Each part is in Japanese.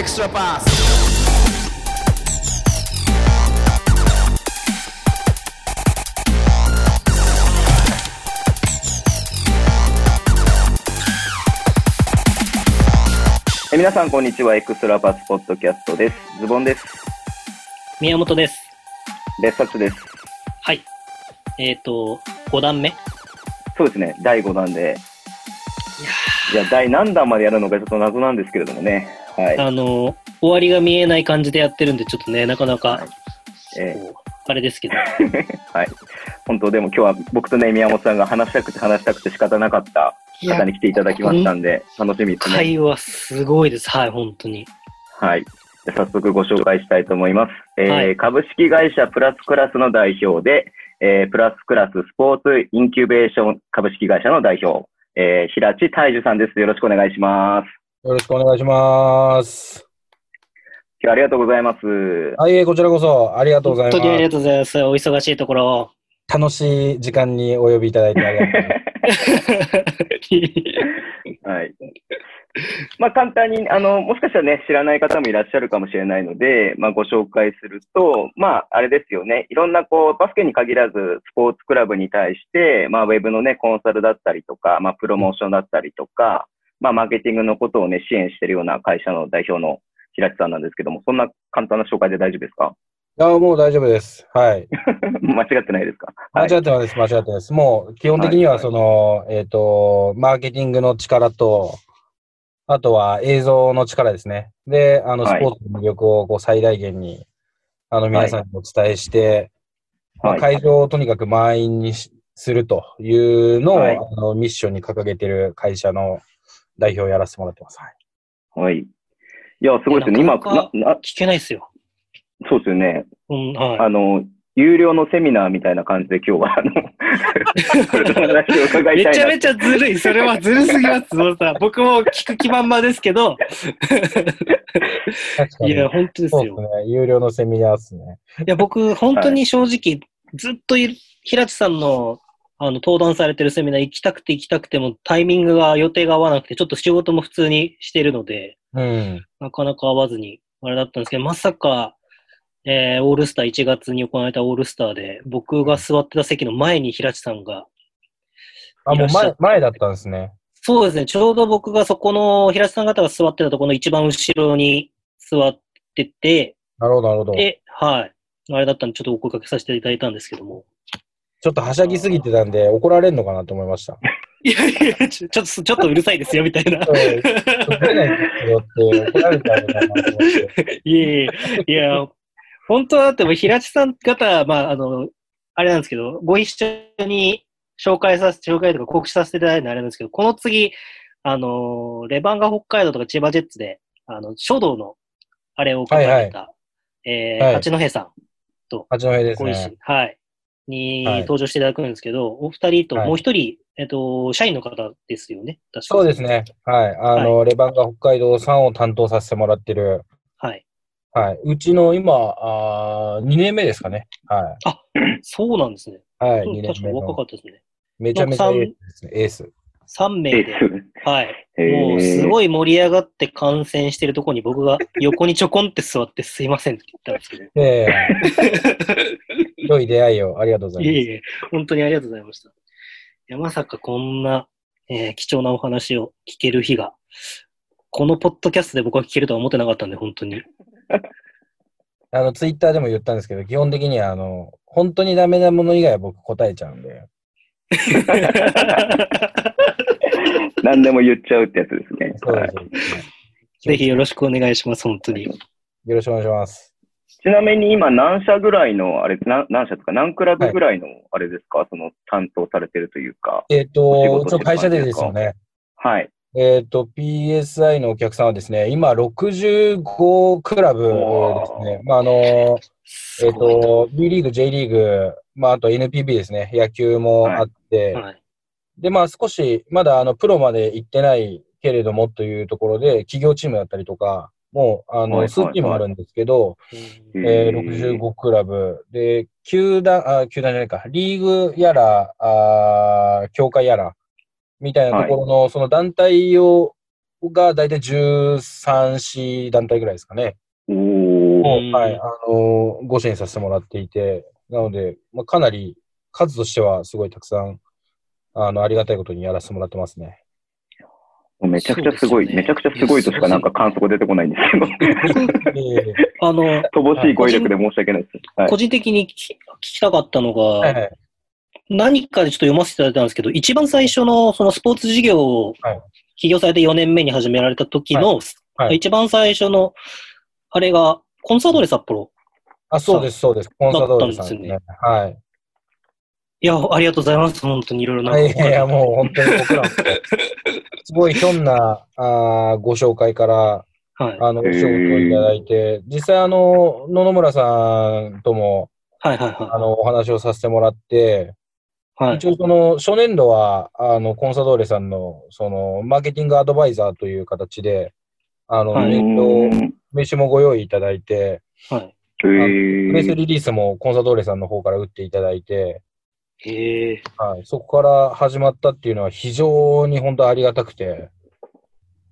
extra pass. え皆さん、こんにちは。 Extra Pass ポッドキャストです。ズボンです。宮本です。別冊です。はい。えっ、と、5段目？そうですね。第5弾で。いや、第何弾までやるのかちょっと謎なんですけれどもね。はい。あの、終わりが見えない感じでやってるんで、ちょっとね、なかなか、はいえこうあれですけど。ー はい。本当、でも今日は僕とね、宮本さんが話したくて話したくて仕方なかった方に来ていただきましたんで、楽しみですね。会話すごいです。はい、本当に。はい。早速ご紹介したいと思います。えーはい株式会社プラスクラスの代表で、えープラスクラススポーツインキュベーション株式会社の代表、えー平地大樹さんです。よろしくお願いします。よろしくお願いします。今日はありがとうございます。はい、えーこちらこそありがとうござい本当にありがまとうございます。お忙しいところ。す。楽しい時間にお呼びいただいてありがとうございます。はい。まあ簡単に、あの、もしかしたらね、知らない方もいらっしゃるかもしれないので、まあご紹介すると、まああれですよね、いろんなこう、バスケに限らず、スポーツクラブに対して、まあウェブのね、コンサルだったりとか、まあプロモーションだったりとか、まあマーケティングのことをね、支援しているような会社の代表の平地さんなんですけども、そんな簡単な紹介で大丈夫ですか？いや、もう大丈夫です。はい。間違ってないですか？間はい。違ってないです、間違ってないです。もう、基本的にはいは、その、えっ、と、マーケティングの力と、あとは映像の力ですね。で、あの、スはいポーツの魅力をこう最大限に、あの、皆さんにお伝えして、まあ、はい会場をとにかく満員にしするというのを、はいあのミッションに掲げている会社の代表をやらせてもらってます。はいはい。いや、すごいですね。今、聞けないっすよ。そうですよね。うん、はあの、有料のセミナーみたいな感じで今日は、あの。めちゃめちゃずるい。それはずるすぎます。もうさ僕も聞く気満々ですけど、確かにいや、本当ですよす。ね。有料のセミナーですね。いや、僕、本当に正直、ずっとい平地さんの、あの、登壇されてるセミナー行きたくて行きたくても、タイミングが、予定が合わなくて、ちょっと仕事も普通にしてるので、うん。なかなか合わずに、あれだったんですけど、まさか、えー、オールスター、1月に行われたオールスターで、僕が座ってた席の前に平地さんが、あ、もう前、前だったんですね。そうですね、ちょうど僕がそこの、平地さん方が座ってたところの一番後ろに座ってて、なるほど、なるほど。で、はい。あれだったんで、ちょっとお声掛けさせていただいたんですけども。ちょっとはしゃぎすぎてたんで、怒られるのかなと思いました。いやいや、ちょちょっと、ちょっとうるさいですよ、みたいな。そうです怒られちゃうのかなと思って。いやいや、いや、本当はだって平地さん方、まあ、あの、あれなんですけど、ご一緒に紹介させて、紹介とか告知させていただいたのあれなんですけど、この次、あの、レバンガ北海道とか千葉ジェッツで、あの、書道の、あれを書かれた、えーはい八戸さん八戸ですね。はい。にはい登場していただくんですけど、お二人とはいもう一人、えっと、社員の方ですよね。確かそうですね。はい。あの、レバンガ北海道さんを担当させてもらってる。はい。はい。うちの今、あ2年目ですかね。はそうなんですね。い。はい。そう2年確か若かったですね。めちゃめちゃエースですね。エース。3名で、はい。もうすい。ごい盛り上がって観戦してるとこに僕が横にちょこんって座ってすいませんって言ったんですけど。ええ 良い出会いをありがとうございます。いえいえ、本当にありがとうございました。いや、まさかこんな、えー貴重なお話を聞ける日が、このポッドキャストで僕は聞けるとは思ってなかったんで、本当に。あの、ツイッターでも言ったんですけど、基本的には、あの、本当にダメなもの以外は僕答えちゃうんで。何でも言っちゃうってやつですね。そう。ぜひよろしくお願いします、本当に。よろしくお願いします。ちなみに今何社ぐらいの、あれ、な何社ですか？何クラブぐらいの、あれですか、その担当されてるというか。えっ、と、お仕事ちょ会社でですよね。はい。えっ、と、PSI のお客さんはですね、今、65クラブですね。まあ、あの、えっ、と、B リーグ、J リーグ、まあ、あと NPB ですね。野球もあって、はい。で、まあ、少し、まだ、あの、プロまで行ってないけれどもというところで、企業チームだったりとか、もう、あの、はいはい数チームあるんですけど、うんえー、へー65クラブ。で、球団、あ、球団じゃないか、リーグやら、あー協会やら、みたいなところの、その団体をが大体13、4団体ぐらいですかね。おをー。はい、あのーご支援させてもらっていて、なので、まあ、かなり数としてはすごいたくさん、あの、ありがたいことにやらせてもらってますね。めちゃくちゃすごい、ねめちゃくちゃすごいとしかなんか感想が出てこないんですけど、であの、乏しい語彙力で申し訳ないです。はい個。人的に聞き聞きたかったのが、はいはい何かでちょっと読ませていただいたんですけど、一番最初のそのスポーツ事業をはい起業されて4年目に始められた時の、はい一番最初の、あれが、コンサドーレ札幌。あ、そうです、そうです。コンサドーレさんですだね。はい。いや、ありがとうございます。本当にいろいろな。いやいや、もう本当に僕らも、すごいひょんなあーご紹介から、はい。あの、お仕事をいただいて、実際あの、野々村さんとも、はいはいはあの、お話をさせてもらって、い。はい一。応その、初年度は、あの、コンサドーレさんの、その、マーケティングアドバイザーという形で、あの、はい名刺名刺もご用意いただいて、はい。へプレスーリリースもコンサドーレさんの方から打っていただいて、へえ。はい、そこから始まったっていうのは非常に本当ありがたくて、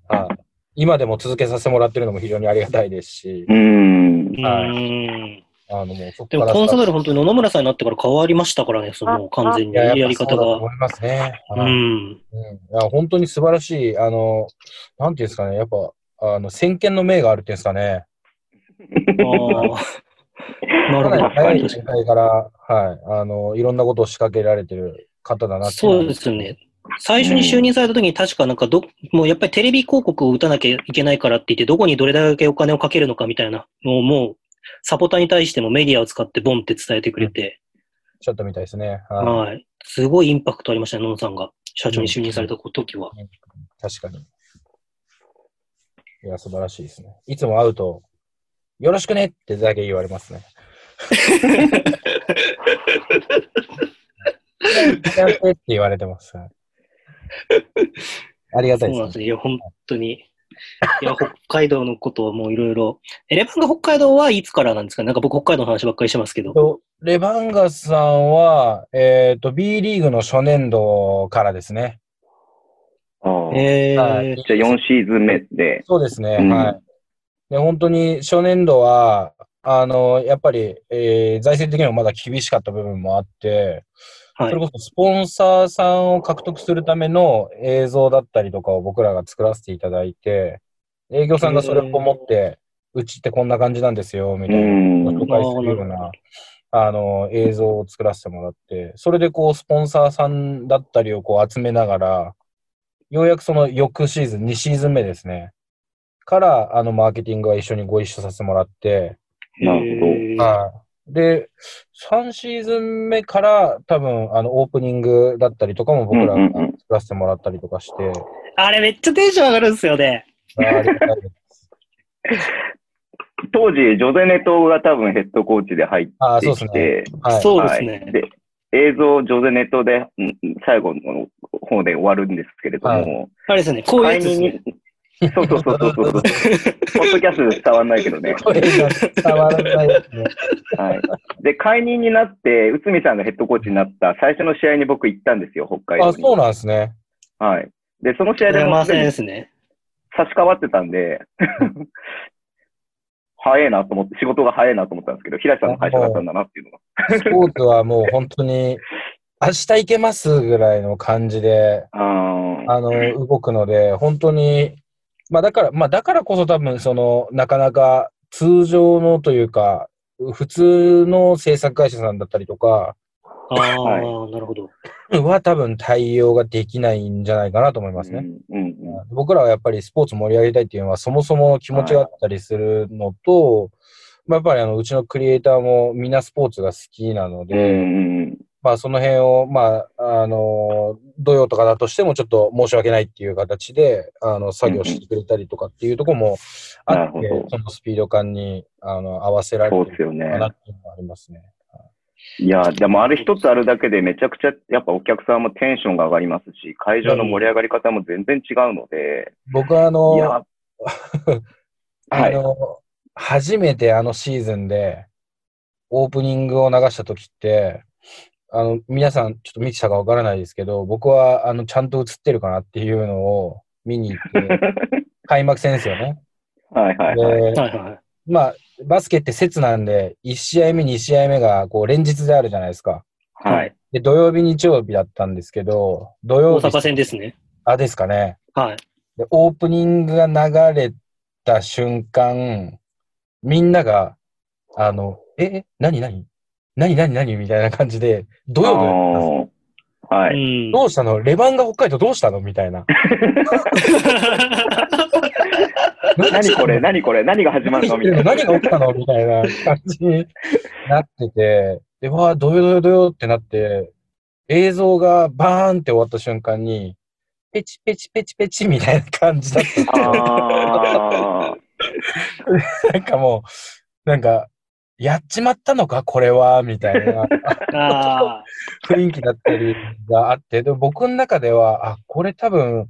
はい、今でも続けさせてもらってるのも非常にありがたいですし、うーん。うはいーん。あのもうそこでも、コンサドーレ本当に野々村さんになってから変わりましたからね、その完全にいやり方がそうだと思。いますね。うはいん。うん、いや本当に素晴らしい、あの、なんていうんですかね、やっぱ、あの、先見の明があるっていうんですかね。ああ。なるほど。かなり早い確か段階から、はい、あの、いろんなことを仕掛けられてる方だなにってそうですよね。最初に就任された時に確かなんかど、もうやっぱりテレビ広告を打たなきゃいけないからって言って、どこにどれだけお金をかけるのかみたいなのをもう、サポーターに対してもメディアを使ってボンって伝えてくれて、ちょっとみたいですね。はいはい。すごいインパクトありましたね、野々さんが。社長に就任された時は。確かに。いや、素晴らしいですね。いつも会うと、よろしくねってだけ言われますね。って言われてます。はいありがたいですね。そうなんですね。いや、本当に。いや、北海道のことはもういろいろ。え、レバンが北海道はいつからなんですか？なんか僕北海道の話ばっかりしてますけど。とレバンガスさんは、えっ、と、B リーグの初年度からですね。あーえはいー、じゃあ4シーズン目で。そうですね。うんはい。で、本当に初年度は、あの、やっぱり、えー財政的にもまだ厳しかった部分もあって、はい。それ。こそスポンサーさんを獲得するための映像だったりとかを僕らが作らせていただいて、営業さんがそれを持って、うちってこんな感じなんですよ、みたいな紹介するような、あの、映像を作らせてもらって、それでこう、スポンサーさんだったりをこう集めながら、ようやくその翌シーズン、2シーズン目ですね、から、あの、マーケティングは一緒にご一緒させてもらって、なるほどえーはい。で、3シーズン目から多分、あの、オープニングだったりとかも僕らうんうんうん作らせてもらったりとかして、あれめっちゃテンション上がるんですよね。当時、ジョゼネトが多分ヘッドコーチで入ってそうですね。きて、はい。そうですね。はい、で、映像、ジョゼネトで、うん最後の方で終わるんですけれども、あれですね、こういうやつですね。に、そうそうそうそうそう、ポッドキャストで伝わんないけどね。伝わらないですね。はい。で、解任になって、内海さんがヘッドコーチになった最初の試合に僕行ったんですよ、北海道あ、に。そうなんですね。はい。で、その試合でもですね。差し替わってたんで、早いなと思って、仕事が早いなと思ったんですけど、平井さんの会社だったんだなっていうのが。スポーツはもう本当に、明日行けますぐらいの感じで、あの、動くので、本当に、まあだから、まあだからこそ多分、その、なかなか通常のというか、普通の制作会社さんだったりとか、ああ、はなるほど。は多分対応ができないんじゃないかなと思いますね。うんうん僕らはやっぱりスポーツ盛り上げたいっていうのはそもそもの気持ちがあったりするのと、まあ、やっぱりあのうちのクリエイターもみんなスポーツが好きなのうん。で、うんうんまあその辺を、まあ、あの、土曜とかだとしてもちょっと申し訳ないっていう形で、あの、作業してくれたりとかっていうところもあってなるほど、そのスピード感に、あの、合わせられてるか。なっていうのがありますね。いや、でもあれ一つあるだけでめちゃくちゃやっぱお客さんもテンションが上がりますし、会場の盛り上がり方も全然違うので、僕はあの、あの、初めてあのシーズンで、オープニングを流した時って、あの、皆さんちょっと見てたかわからないですけど、僕はあの、ちゃんと映ってるかなっていうのを見に行って、開幕戦ですよね。はいはいはい。で、はいはい。まあ、バスケって節なんで、1試合目、2試合目がこう連日であるじゃないですか。はい。で、土曜日、日曜日だったんですけど、土曜日、大阪戦ですね。あ、ですかね。はい。で、オープニングが流れた瞬間、みんなが、あの、え、え、何何？何何何みたいな感じで、土曜日だったんですよはうい。ん。どうしたの？レバンガ北海道どうしたの？みたいな。何これ？何これ？何が始まるの？みたいな。何が起きたの？みたいな感じになってて、で、わあ、どよどよどよってなって、映像がバーンって終わった瞬間に、ペチペチペチペチみたいな感じだった。あ なんかもう、なんか、やっちまったのか？これは？みたいなあ雰囲気だったりがあって、でも僕の中では、あ、これ多分、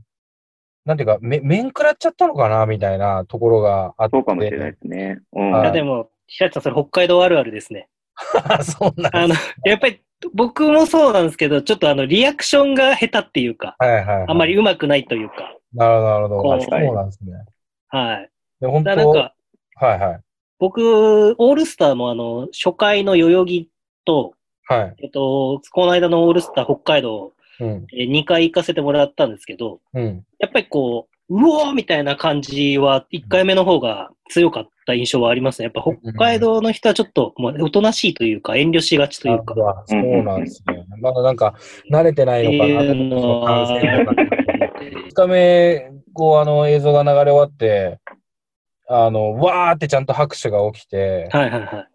なんていうか、め、面食らっちゃったのかな？みたいなところがあって。あ、そうかもしれないですね。うん。あ。いはいや、でも、平地さん、それ北海道あるあるですね。そうなんあの、やっぱり、僕もそうなんですけど、ちょっとあの、リアクションが下手っていうか、はいはい、はい。あんまり上手くないというか、なるほど、なるほど。そうなんですね。はい。で、本当なんか、はいはい。僕、オールスターもあの、初回の代々木と、はい。えっと、この間のオールスター北海道、うん。え2回行かせてもらったんですけど、うん。やっぱりこう、うおーみたいな感じは、1回目の方が強かった印象はありますね。やっぱ北海道の人はちょっっと、もうおとなしいというか、遠慮しがちというか。あそうなんですね。まだなんか、慣れてないのかなっていうの感染とか。2日目、こう、あの、映像が流れ終わって、あの、わーってちゃんと拍手が起きて、はいはいはい。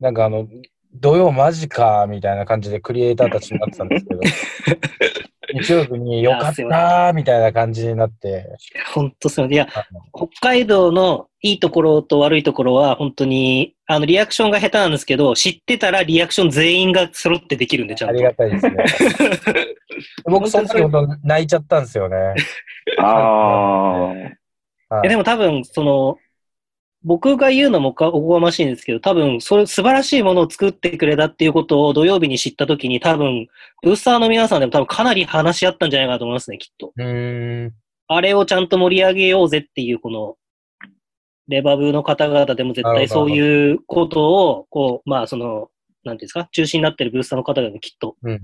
なんかあの、土曜マジか、みたいな感じでクリエイターたちになってたんですけど、日曜日によかったー、みたいな感じになって、本当そう。いや、北海道のいいところと悪いところは、本当に、あの、リアクションが下手なんですけど、知ってたらリアクション全員が揃ってできるんで、ちゃんと。ありがたいですね。僕、その時本当泣いちゃったんですよね。ああ。はいえでも多分、その、僕が言うのもかおこがましいんですけど、多分、それ素晴らしいものを作ってくれたっていうことを土曜日に知ったときに、多分、ブースターの皆さんでも多分かなり話し合ったんじゃないかなと思いますね、きっと。うーん。あれをちゃんと盛り上げようぜっていう、この、レバブの方々でも絶対そういうことを、こう、まあ、その、なんていうんですか、中心になってるブースターの方々もきっと、うん。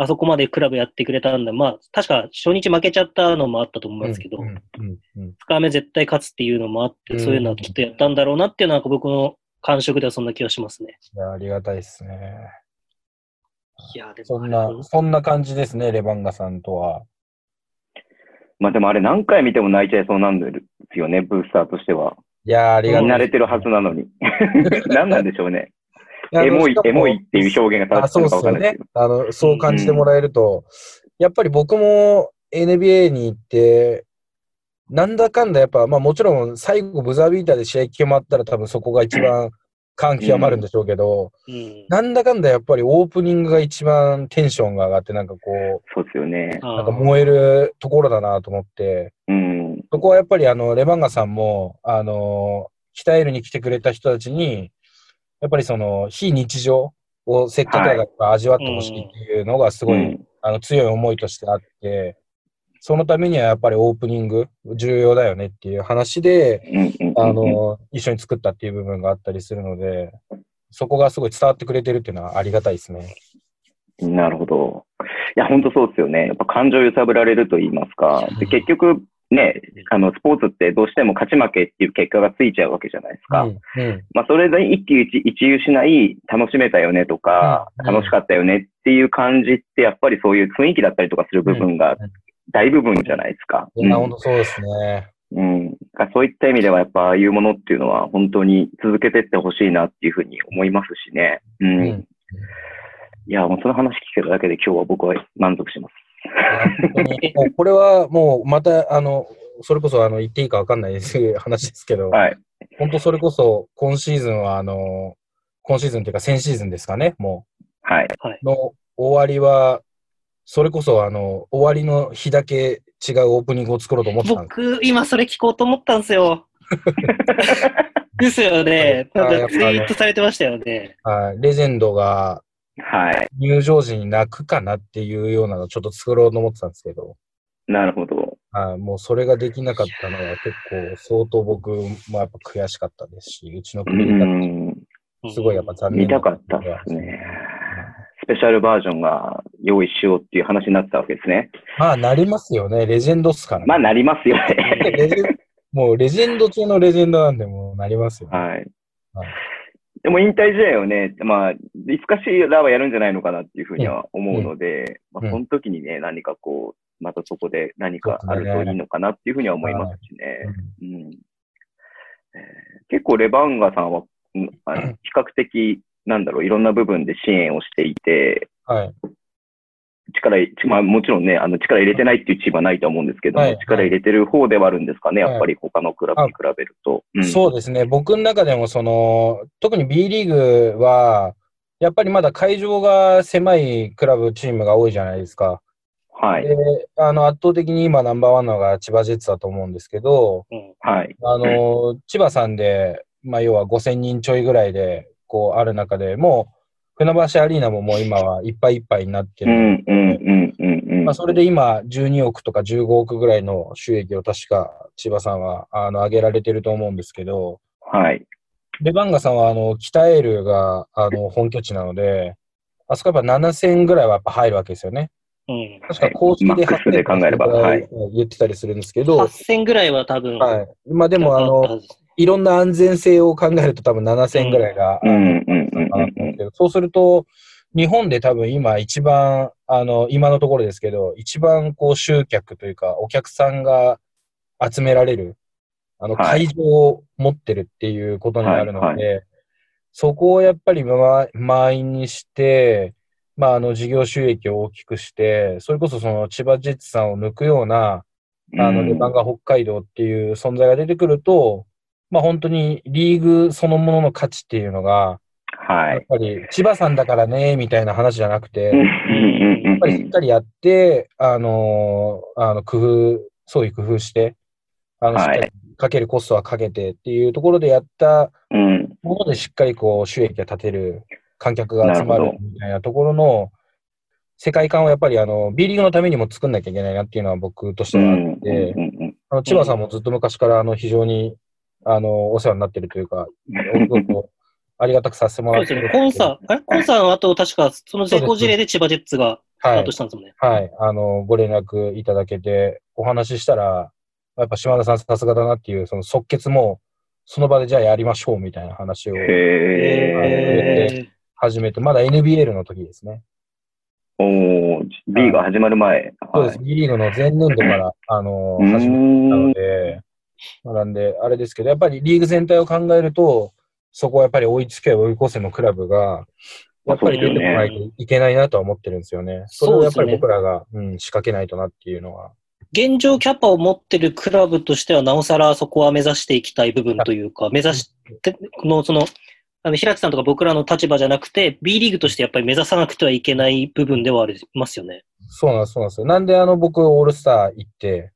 あそこまでクラブやってくれたんだ。まあ、確か初日負けちゃったのもあったと思いますけど、うん。うん。うん。2日目絶対勝つっていうのもあって、うんそういうのはきっとやったんだろうなっていうのは僕の感触ではそんな気がしますね。いや、ありがたいですね。いや、でもそんな、そんな感じですね、レバンガさんとは。まあでもあれ何回見ても泣いちゃいそうなんですよね、ブースターとしては。いや、ありがたい。慣れてるはずなのに。何なんでしょうね。やエモい、エモいっていう表表現があ、正しいのかわかんないですけど。。あの、そう感じてもらえると、やっぱり僕も NBA に行って、なんだかんだやっぱ、まあもちろん最後ブザービーターで試合決まったら多分そこが一番感極まるんでしょうけど、うん。なんだかんだやっぱりオープニングが一番テンションが上がってなんかこう、そうですよね。あなんか燃えるところだなと思って、うん。そこはやっぱりあの、レバンガさんも、あの、鍛えるに来てくれた人たちに、やっぱりその、非日常をせっかくだから味わってほしいっていうのがすごい、うんあの、強い思いとしてあって、そのためにはやっぱりオープニング重要だよねっていう話で、あの、一緒に作ったっていう部分があったりするので、そこがすごい伝わってくれてるっていうのはありがたいですね。なるほど。いや、本当そうですよね。やっぱ感情揺さぶられると言いますか。で結局、ね、あの、スポーツってどうしても勝ち負けっていう結果がついちゃうわけじゃないですか。うん。うん。まあ、それで一喜一一憂しない、楽しめたよねとか、うん楽しかったよねっていう感じって、やっぱりそういう雰囲気だったりとかする部分がうん大部分じゃないですか。いや、本当そうですね。うん。うんそういった意味では、やっぱああいうものっていうのは本当に続けてってほしいなっていうふうに思いますしね。うん。うんいや、もうその話聞けるだけで今日は僕は満足します。本当にもうこれはもうまた、あの、それこそあの言っていいかわかんないです話ですけど、はい。本当それこそ今シーズンはあの、今シーズンっていうか先シーズンですかね、もはい。う、の終わりは、それこそあの、終わりの日だけ違うオープニングを作ろうと思ってたんです。僕、今それ聞こうと思ったんですよ。ですよね。あなんかツイートされてましたよね。はい。レジェンドがはい。入場時に泣くかなっていうようなのをちょっと作ろうと思ってたんですけど、なるほど。はい、もうそれができなかったのは結構相当僕もやっぱ悔しかったですし、うちのう国だん。とすごいやっぱ残念見たかったですね。スペシャルバージョンが用意しようっていう話になってたわけですね。まあなりますよね、レジェンドっすからね。まあ、なりますよね。もうレジェンド中のレジェンドなんで、もうなりますよ、ね。はいはい。でも引退試合をね、まあ、いつかしらはやるんじゃないのかなっていうふうには思うので、うんまあ、その時にね、何かこう、またそこで何かあるといいのかなっていうふうには思いますしね。うんえー結構レバンガさんは、比較的、なんだろう、いろんな部分で支援をしていて、はい。力い、まあもちろんね、あの力入れてないっていうチームはないと思うんですけども、はい力入れてる方ではあるんですかね、はいやっぱり他のクラブに比べると。うんそうですね。僕の中でも、その、特に B リーグは、やっぱりまだ会場が狭いクラブ、チームが多いじゃないですか。はい。で、あの、圧倒的に今ナンバーワンのが千葉ジェッツだと思うんですけど、うんはい。あの、千葉さんで、まあ、要は5000人ちょいぐらいで、こう、ある中でもう、船橋アリーナももう今はいっぱいいっぱいになってる。うん、うん、うん、うん、うん。まあ、それで今、12億とか15億ぐらいの収益を確か千葉さんは、あの、上げられてると思うんですけど、はい。レバンガさんは、あの、北エールが、あの、本拠地なので、あそこやっぱ7000ぐらいはやっぱ入るわけですよね。うん。確か公式でマックスで考えれば8000はい言ってたりするんですけど、8000ぐらいは多分、はい。まあでも、あの、いろんな安全性を考えると多分7000ぐらいが、そうすると、日本で多分今一番、あの、今のところですけど、一番こう集客というか、お客さんが集められる、あの、はい。会場を持ってるっていうことになるので、はいそこをやっぱりま満員にして、まあ、あの、事業収益を大きくして、それこそその千葉ジェッツさんを抜くような、あの、うん。レバンガ北海道っていう存在が出てくると、まあ本当にリーグそのものの価値っていうのが、はい。やっぱり千葉さんだからね、みたいな話じゃなくて、うん、やっぱりしっかりやって、あのーあの、工夫、そういう工夫して、あの、はいしっかりかけるコストはかけてっていうところでやったうん。ものでしっかりこう収益が立てる、観客が集まるみたいなところの世界観をやっぱりあの、B リーグのためにも作んなきゃいけないなっていうのは僕としてはあって、うん。あの千葉さんもずっと昔からあの非常にあのお世話になってるというか、すごくありがたくさせてもらって。コンサ、あれコンサの後、確か、その成功事例で千葉ジェッツがスタはいートし、たんですもんね。はい、あの、ご連絡いただけて、お話ししたら、やっぱ島田さんさすがだなっていう、その即決も、その場でじゃあやりましょうみたいな話をへえ。へー始めて、まだ NBL の時ですね。おー、B が始まる前。そうです。B リーグの前年度から、あの、はい。始めたうんので、まあなんで、あれですけど、やっぱりリーグ全体を考えると、そこはやっぱり追いつけ追い越せのクラブが、やっぱり出てこないといけないなとは思ってるんですよね。それをやっぱり僕らが、うん、仕掛けないとなっていうのは。現状キャパを持ってるクラブとしては、なおさらそこは目指していきたい部分というか、目指して、この、その、あの、平地さんとか僕らの立場じゃなくて、B リーグとしてやっぱり目指さなくてはいけない部分ではありますよね。そうなんです、そうなんですよ。なんであの僕、オールスター行って、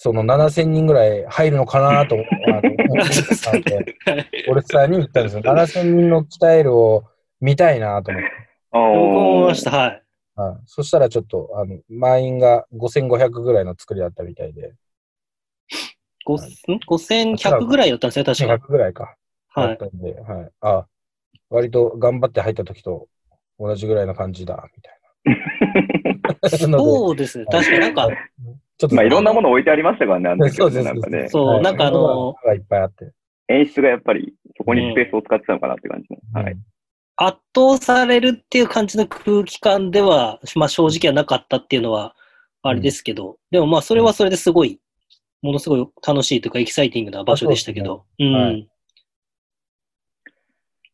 その7000人ぐらい入るのかなと思 って、たんでオールスターに行ったんですよ。7000人の鍛えるを見たいなと思って。思いーました、はい。はい、そしたらちょっと、あの、満員が5500ぐらいの作りだったみたいで、ごん5100ぐらいだったんですね、確か。100ぐらいか。だはい。ったんで、はい。あ、割と頑張って入った時と同じぐらいの感じだ、みたいな。そうですね、確かになんか、ちょっと、まあ、いろんなもの置いてありましたからね、あの時そうですなんかね。そうはい。なんかあのがいっぱいあって。演出がやっぱり、そこにスペースを使ってたのかなって感じの。はい。うん圧倒されるっていう感じの空気感では、まあ正直はなかったっていうのは、あれですけど、でもまあそれはそれですごい、ものすごい楽しいというかエキサイティングな場所でしたけど、うん、はい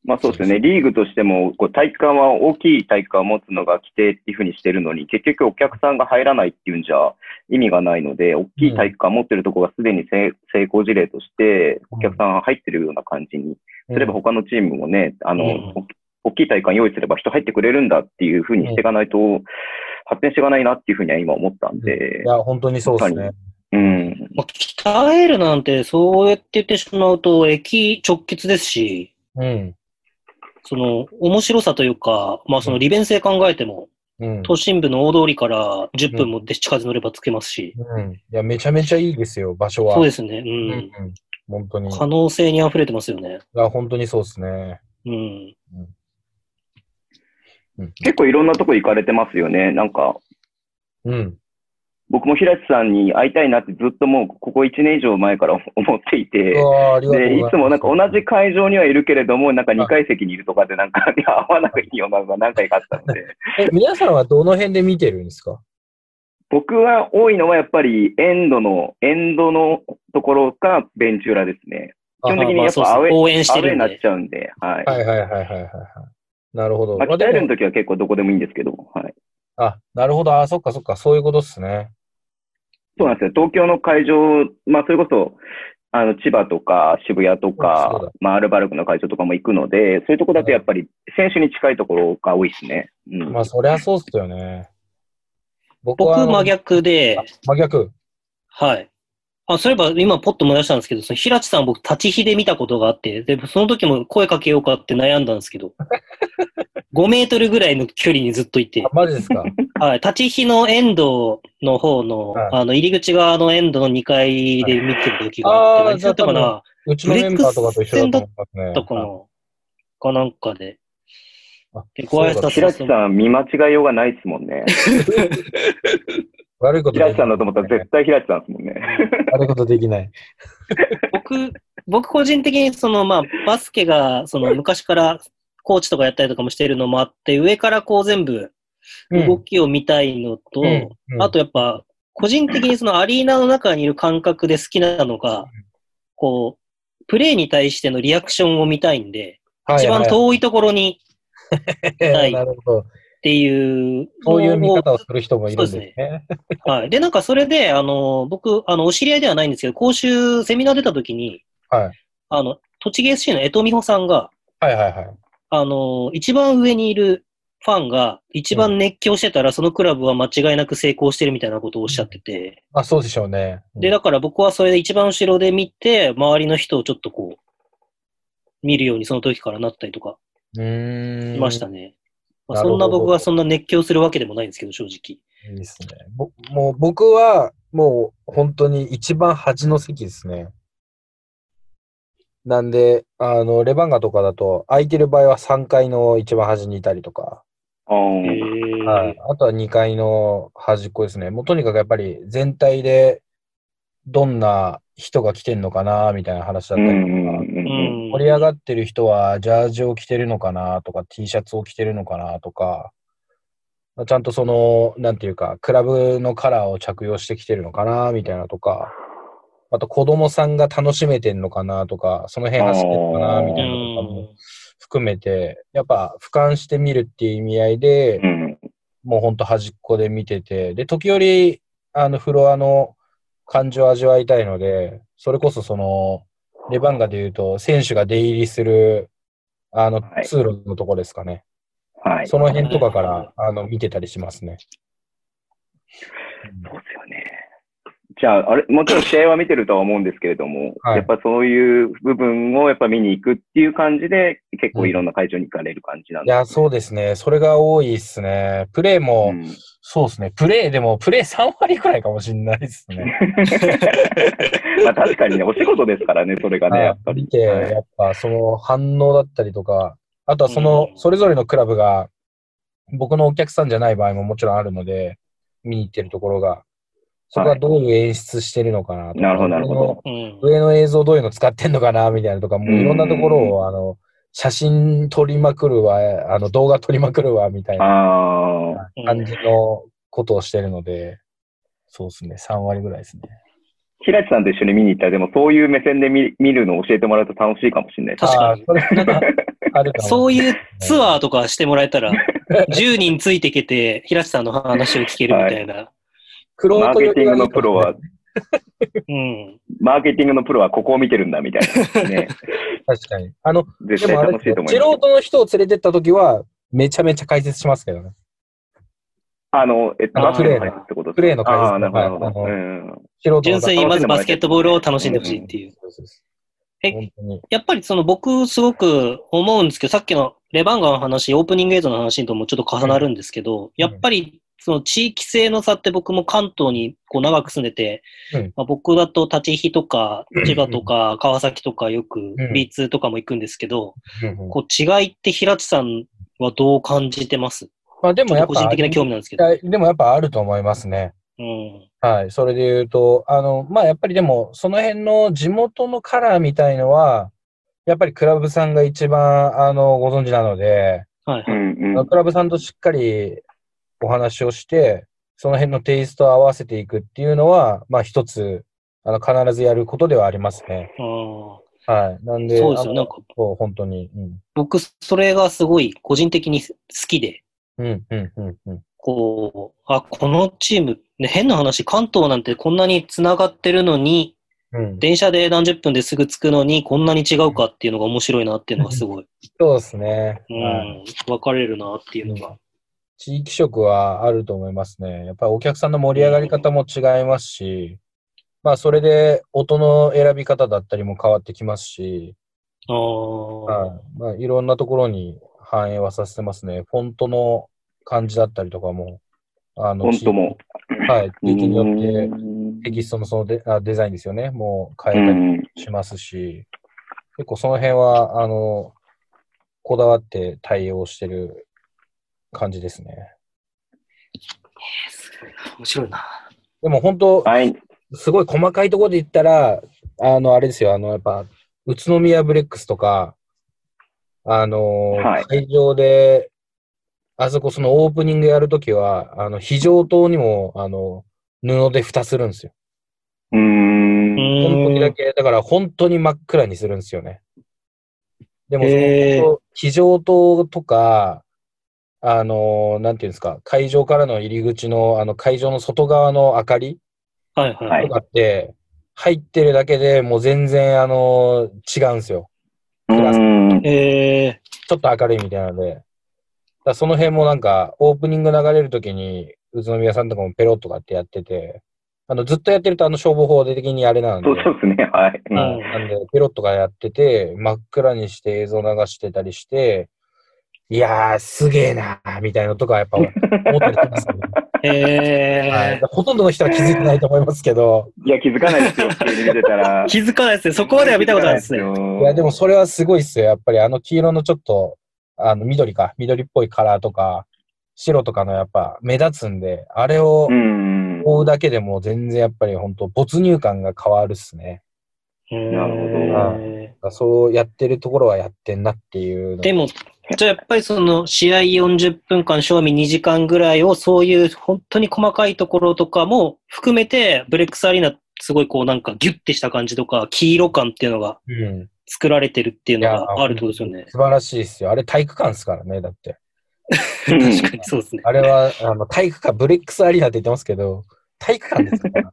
まあそうですね。リーグとしても、こう体育館は大きい体育館を持つのが規定っていうふうにしてるのに、結局お客さんが入らないっていうんじゃ意味がないので、大きい体育館持ってるところがすでに成成功事例として、お客さんが入ってるような感じにすれば他のチームもね、あの、うんお大きい体育館用意すれば人入ってくれるんだっていうふうにしていかないと、発展していかないなっていうふうには今思ったんでい、や、本当にそうですね。うん。まあ、鍛えるなんてそうやって言ってしまうと駅直結ですし、うん。その面白さというか、まあその利便性考えても、ううん。都心部の大通りから10分もで地下で乗れば着けますし、うん。いや、めちゃめちゃいいですよ、場所は。そうですね。ううん。ん。うん。本当に。い可能性に溢れてますよね。や、本当にそうですね。うん。うん。結構いろんなとこ行かれてますよね。なんか、うん。僕も平地さんに会いたいなってずっともうここ1年以上前から思っていて、で、い。つもなんか同じ会場にはいるけれども、なんか2階席にいるとかでなんか、会わなくていいよなのが何回かあったので、え、皆さんはどの辺で見てるんですか？僕は多いのはやっぱりエンドの、エンドのところかベンチ裏ですね。基本的にやっぱアウェイ、になっ。ちゃうんで、はい。はいはいはいはいはいはい。なるほど。まあ、鍛えるの時は結構どこでもいいんですけど、はい。あ、なるほど。あ、そっかそっか。そういうことっすね。そうなんですよ。東京の会場、まあ、それこそ、あの、千葉とか渋谷とかだ、まあ、アルバルクの会場とかも行くので、そういうとこだとやっぱり選手に近いところが多いですね。うん。まあ、そりゃそうっすよね。僕僕、は、真逆で、真逆。はい。あ、そういえば今ポッと思い出したんですけど、その平地さん僕立ち火で見たことがあって、で、その時も声かけようかって悩んだんですけど、5メートルぐらいの距離にずっといてあ、、マジですか？はい。立ち火のエンドの方の、はいあの、入り口側のエンドの2階で見てる時があって、あー何だったかな？うちのメンバーとかと一緒だと思いますね。だったかな？かなんかで。あでご挨拶そうだ平地さん見間違いようがないですもんね。悪いこと平地さんだと思ったら絶対平地さんですもんね。悪いことできない。僕、僕個人的にその、まあ、バスケが、その、昔からコーチとかやったりとかもしてるのもあって、上からこう全部動きを見たいのと、うんうんあとやっぱ、個人的にそのアリーナの中にいる感覚で好きなのが、こう、プレーに対してのリアクションを見たいんで、一番遠いところに はいなるほど。っていうそういう見方をする人もいるんですね。はい。で、なんかそれで、あの、僕、あの、お知り合いではないんですけど、講習、セミナー出た時に、はい。あの、栃木 SC の江藤美穂さんが、はいはいはい。あの、一番上にいるファンが一番熱狂してたら、そのクラブは間違いなく成功してるみたいなことをおっしゃってて、あ、そうでしょうね。で、だから僕はそれで一番後ろで見て、周りの人をちょっとこう、見るようにその時からなったりとかうーん。しましたね。まあ、そんな僕がそんな熱狂するわけでもないんですけど、正直。いいですね。ぼもう僕は、もう本当に一番端の席ですね。なんで、あの、レバンガとかだと、空いてる場合は3階の一番端にいたりとか、ああとは2階の端っこですね。もうとにかくやっぱり全体でどんな人が来てんのかな、みたいな話だったりとか。盛り上がってる人はジャージを着てるのかなとか、T シャツを着てるのかなとか、まあちゃんとその、なんていうか、クラブのカラーを着用してきてるのかなみたいなとか、あと子供さんが楽しめてんのかなとか、その辺走ってるのかなみたいなのとかも含めて、やっぱ俯瞰してみるっていう意味合いで、うんもうほんと端っこで見てて、で、時折、あの、フロアの感じを味わいたいので、それこそその、レバンガで言うと、選手が出入りする、あのは、い通路のとこですかね。はい。その辺とかから、あの、見てたりしますね。そうですよね。じゃあ、あれ、もちろん試合は見てるとは思うんですけれども、はいやっぱそういう部分をやっぱ見に行くっていう感じで、結構いろんな会場に行かれる感じなんです、いや、そうですね。それが多いっすね。プレーも、うんそうですね。プレーでも、プレー3割くらいかもしれないですね。まあ確かにね、お仕事ですからね、それがね、やっぱり。やっぱその反応だったりとか、あとはそのう、んそれぞれのクラブが、僕のお客さんじゃない場合ももちろんあるので、見に行ってるところが、そこはどういう演出してるのかなとか、なるほど、なるほど。うん。上の映像どういうの使ってんのかなみたいなとか、もういろんなところうんを、あの、写真撮りまくるわ、あの、動画撮りまくるわ、みたいな感じのことをしてるので、そうですね、3割ぐらいですね。平地さんと一緒に見に行ったら、でもそういう目線で見見るのを教えてもらうと楽しいかもしれないです。確かにそか、そういうツアーとかしてもらえたら、10人ついてけて、平地さんの話を聞けるみたいな。クロマーケティングのプロは、うん。マーケティングのプロはここを見てるんだみたいな。ね、確かに。あの、絶対でもあれ楽しいと思います。素人の人を連れてったときは、めちゃめちゃ解説しますけどね。あの、えっと、あバスケの解説ってことですかプレーの解説ああ、なるほどうん素人の純粋にまずバスケットボールを楽しんでほしいっていう。え。やっぱりその僕すごく思うんですけど、さっきのレバンガの話、オープニング映像の話ともちょっと重なるんですけど、やっぱり、その地域性の差って僕も関東にこう長く住んでて、うんまあ、僕だと立ち日とか、千葉とか川崎とかよくん B2 とかも行くんですけど、うんうんこう違いって平地さんはどう感じてます？まあでもやっぱ、と個人的な興味なんですけど。でもやっぱあると思いますね。うん。はい。それで言うと、あの、まあ、やっぱりでも、その辺の地元のカラーみたいのは、やっぱりクラブさんが一番、あの、ご存知なので、はい。クラブさんとしっかりお話をして、その辺のテイストを合わせていくっていうのは、まあ、一つ、あの、必ずやることではありますね。あはい。なんで、ーそうですよ。なんか、そう本当に。うん。僕、それがすごい個人的に好きで、うん、うん、うん、うん。こう、あ、このチーム、ね、変な話、関東なんてこんなに繋がってるのに、うん、電車で何十分ですぐ着くのに、こんなに違うかっていうのが面白いなっていうのがすごい、そうですね。うはいん、分かれるなっていうのが。地域色はあると思いますね。やっぱりお客さんの盛り上がり方も違いますし、まあそれで音の選び方だったりも変わってきますし、あいまあ、いろんなところに反映はさせてますね。フォントの感じだったりとかも、あの、本当も。地域はい、地域によってうんテキストのそのデあデザインですよね、もうう変えたりん。しますし、結構その辺は、あの、こだわって対応してる感じですね。面白いな。でも本当、はい。すごい細かいところで言ったら、あの、あれですよ、あの、やっぱ、宇都宮ブレックスとか、あのーはい会場で、あそこそのオープニングやるときは、あの、非常灯にも、あの、布で蓋するんですよ。うーん。うその時んだけ、だから本当に真っ暗にするんですよね。でも、その、非常灯とか、あのーなんていうんですか、会場からの入り口の、あの、会場の外側の明かりはいはい。はいとかって、入ってるだけでもう全然、あのー違うんですよ。うん。えちょっと明るいみたいなので。だその辺もなんか、オープニング流れるときに、宇都宮さんとかもペロッとかってやってて、あの、ずっとやってるとあの消防法的にあれなんで、そうですね。はい。うんはいなんで、ペロッとかやってて、真っ暗にして映像流してたりして、いやー、すげえなー、みたいなのとかやっぱ 思ったりしますよね。ー、えはいー、ほとんどの人は気づいてないと思いますけど、いや、気づかないですよ。テレビ見てたら。気づかないですね。そこまでは見たことないですね。いや、でもそれはすごいっすよ。やっぱりあの黄色のちょっと、あの緑か、緑っぽいカラーとか、白とかのやっぱ目立つんで、あれをうん。追うだけでも全然やっぱり本当没入感が変わるっすね。なるるほど。そうやってるところはやってんなっていうの。でも、じゃあやっぱりその試合40分間、賞味2時間ぐらいをそういう本当に細かいところとかも含めて、ブレックスアリーナすごいこうなんかギュッてした感じとか、黄色感っていうのがうん。作られてるっていうのがあるってことですよね。素晴らしいですよ。あれ体育館ですからね、だって。確かにそうですね。あれは、あの、体育館、ブレックスアリーナって言ってますけど、体育館ですから。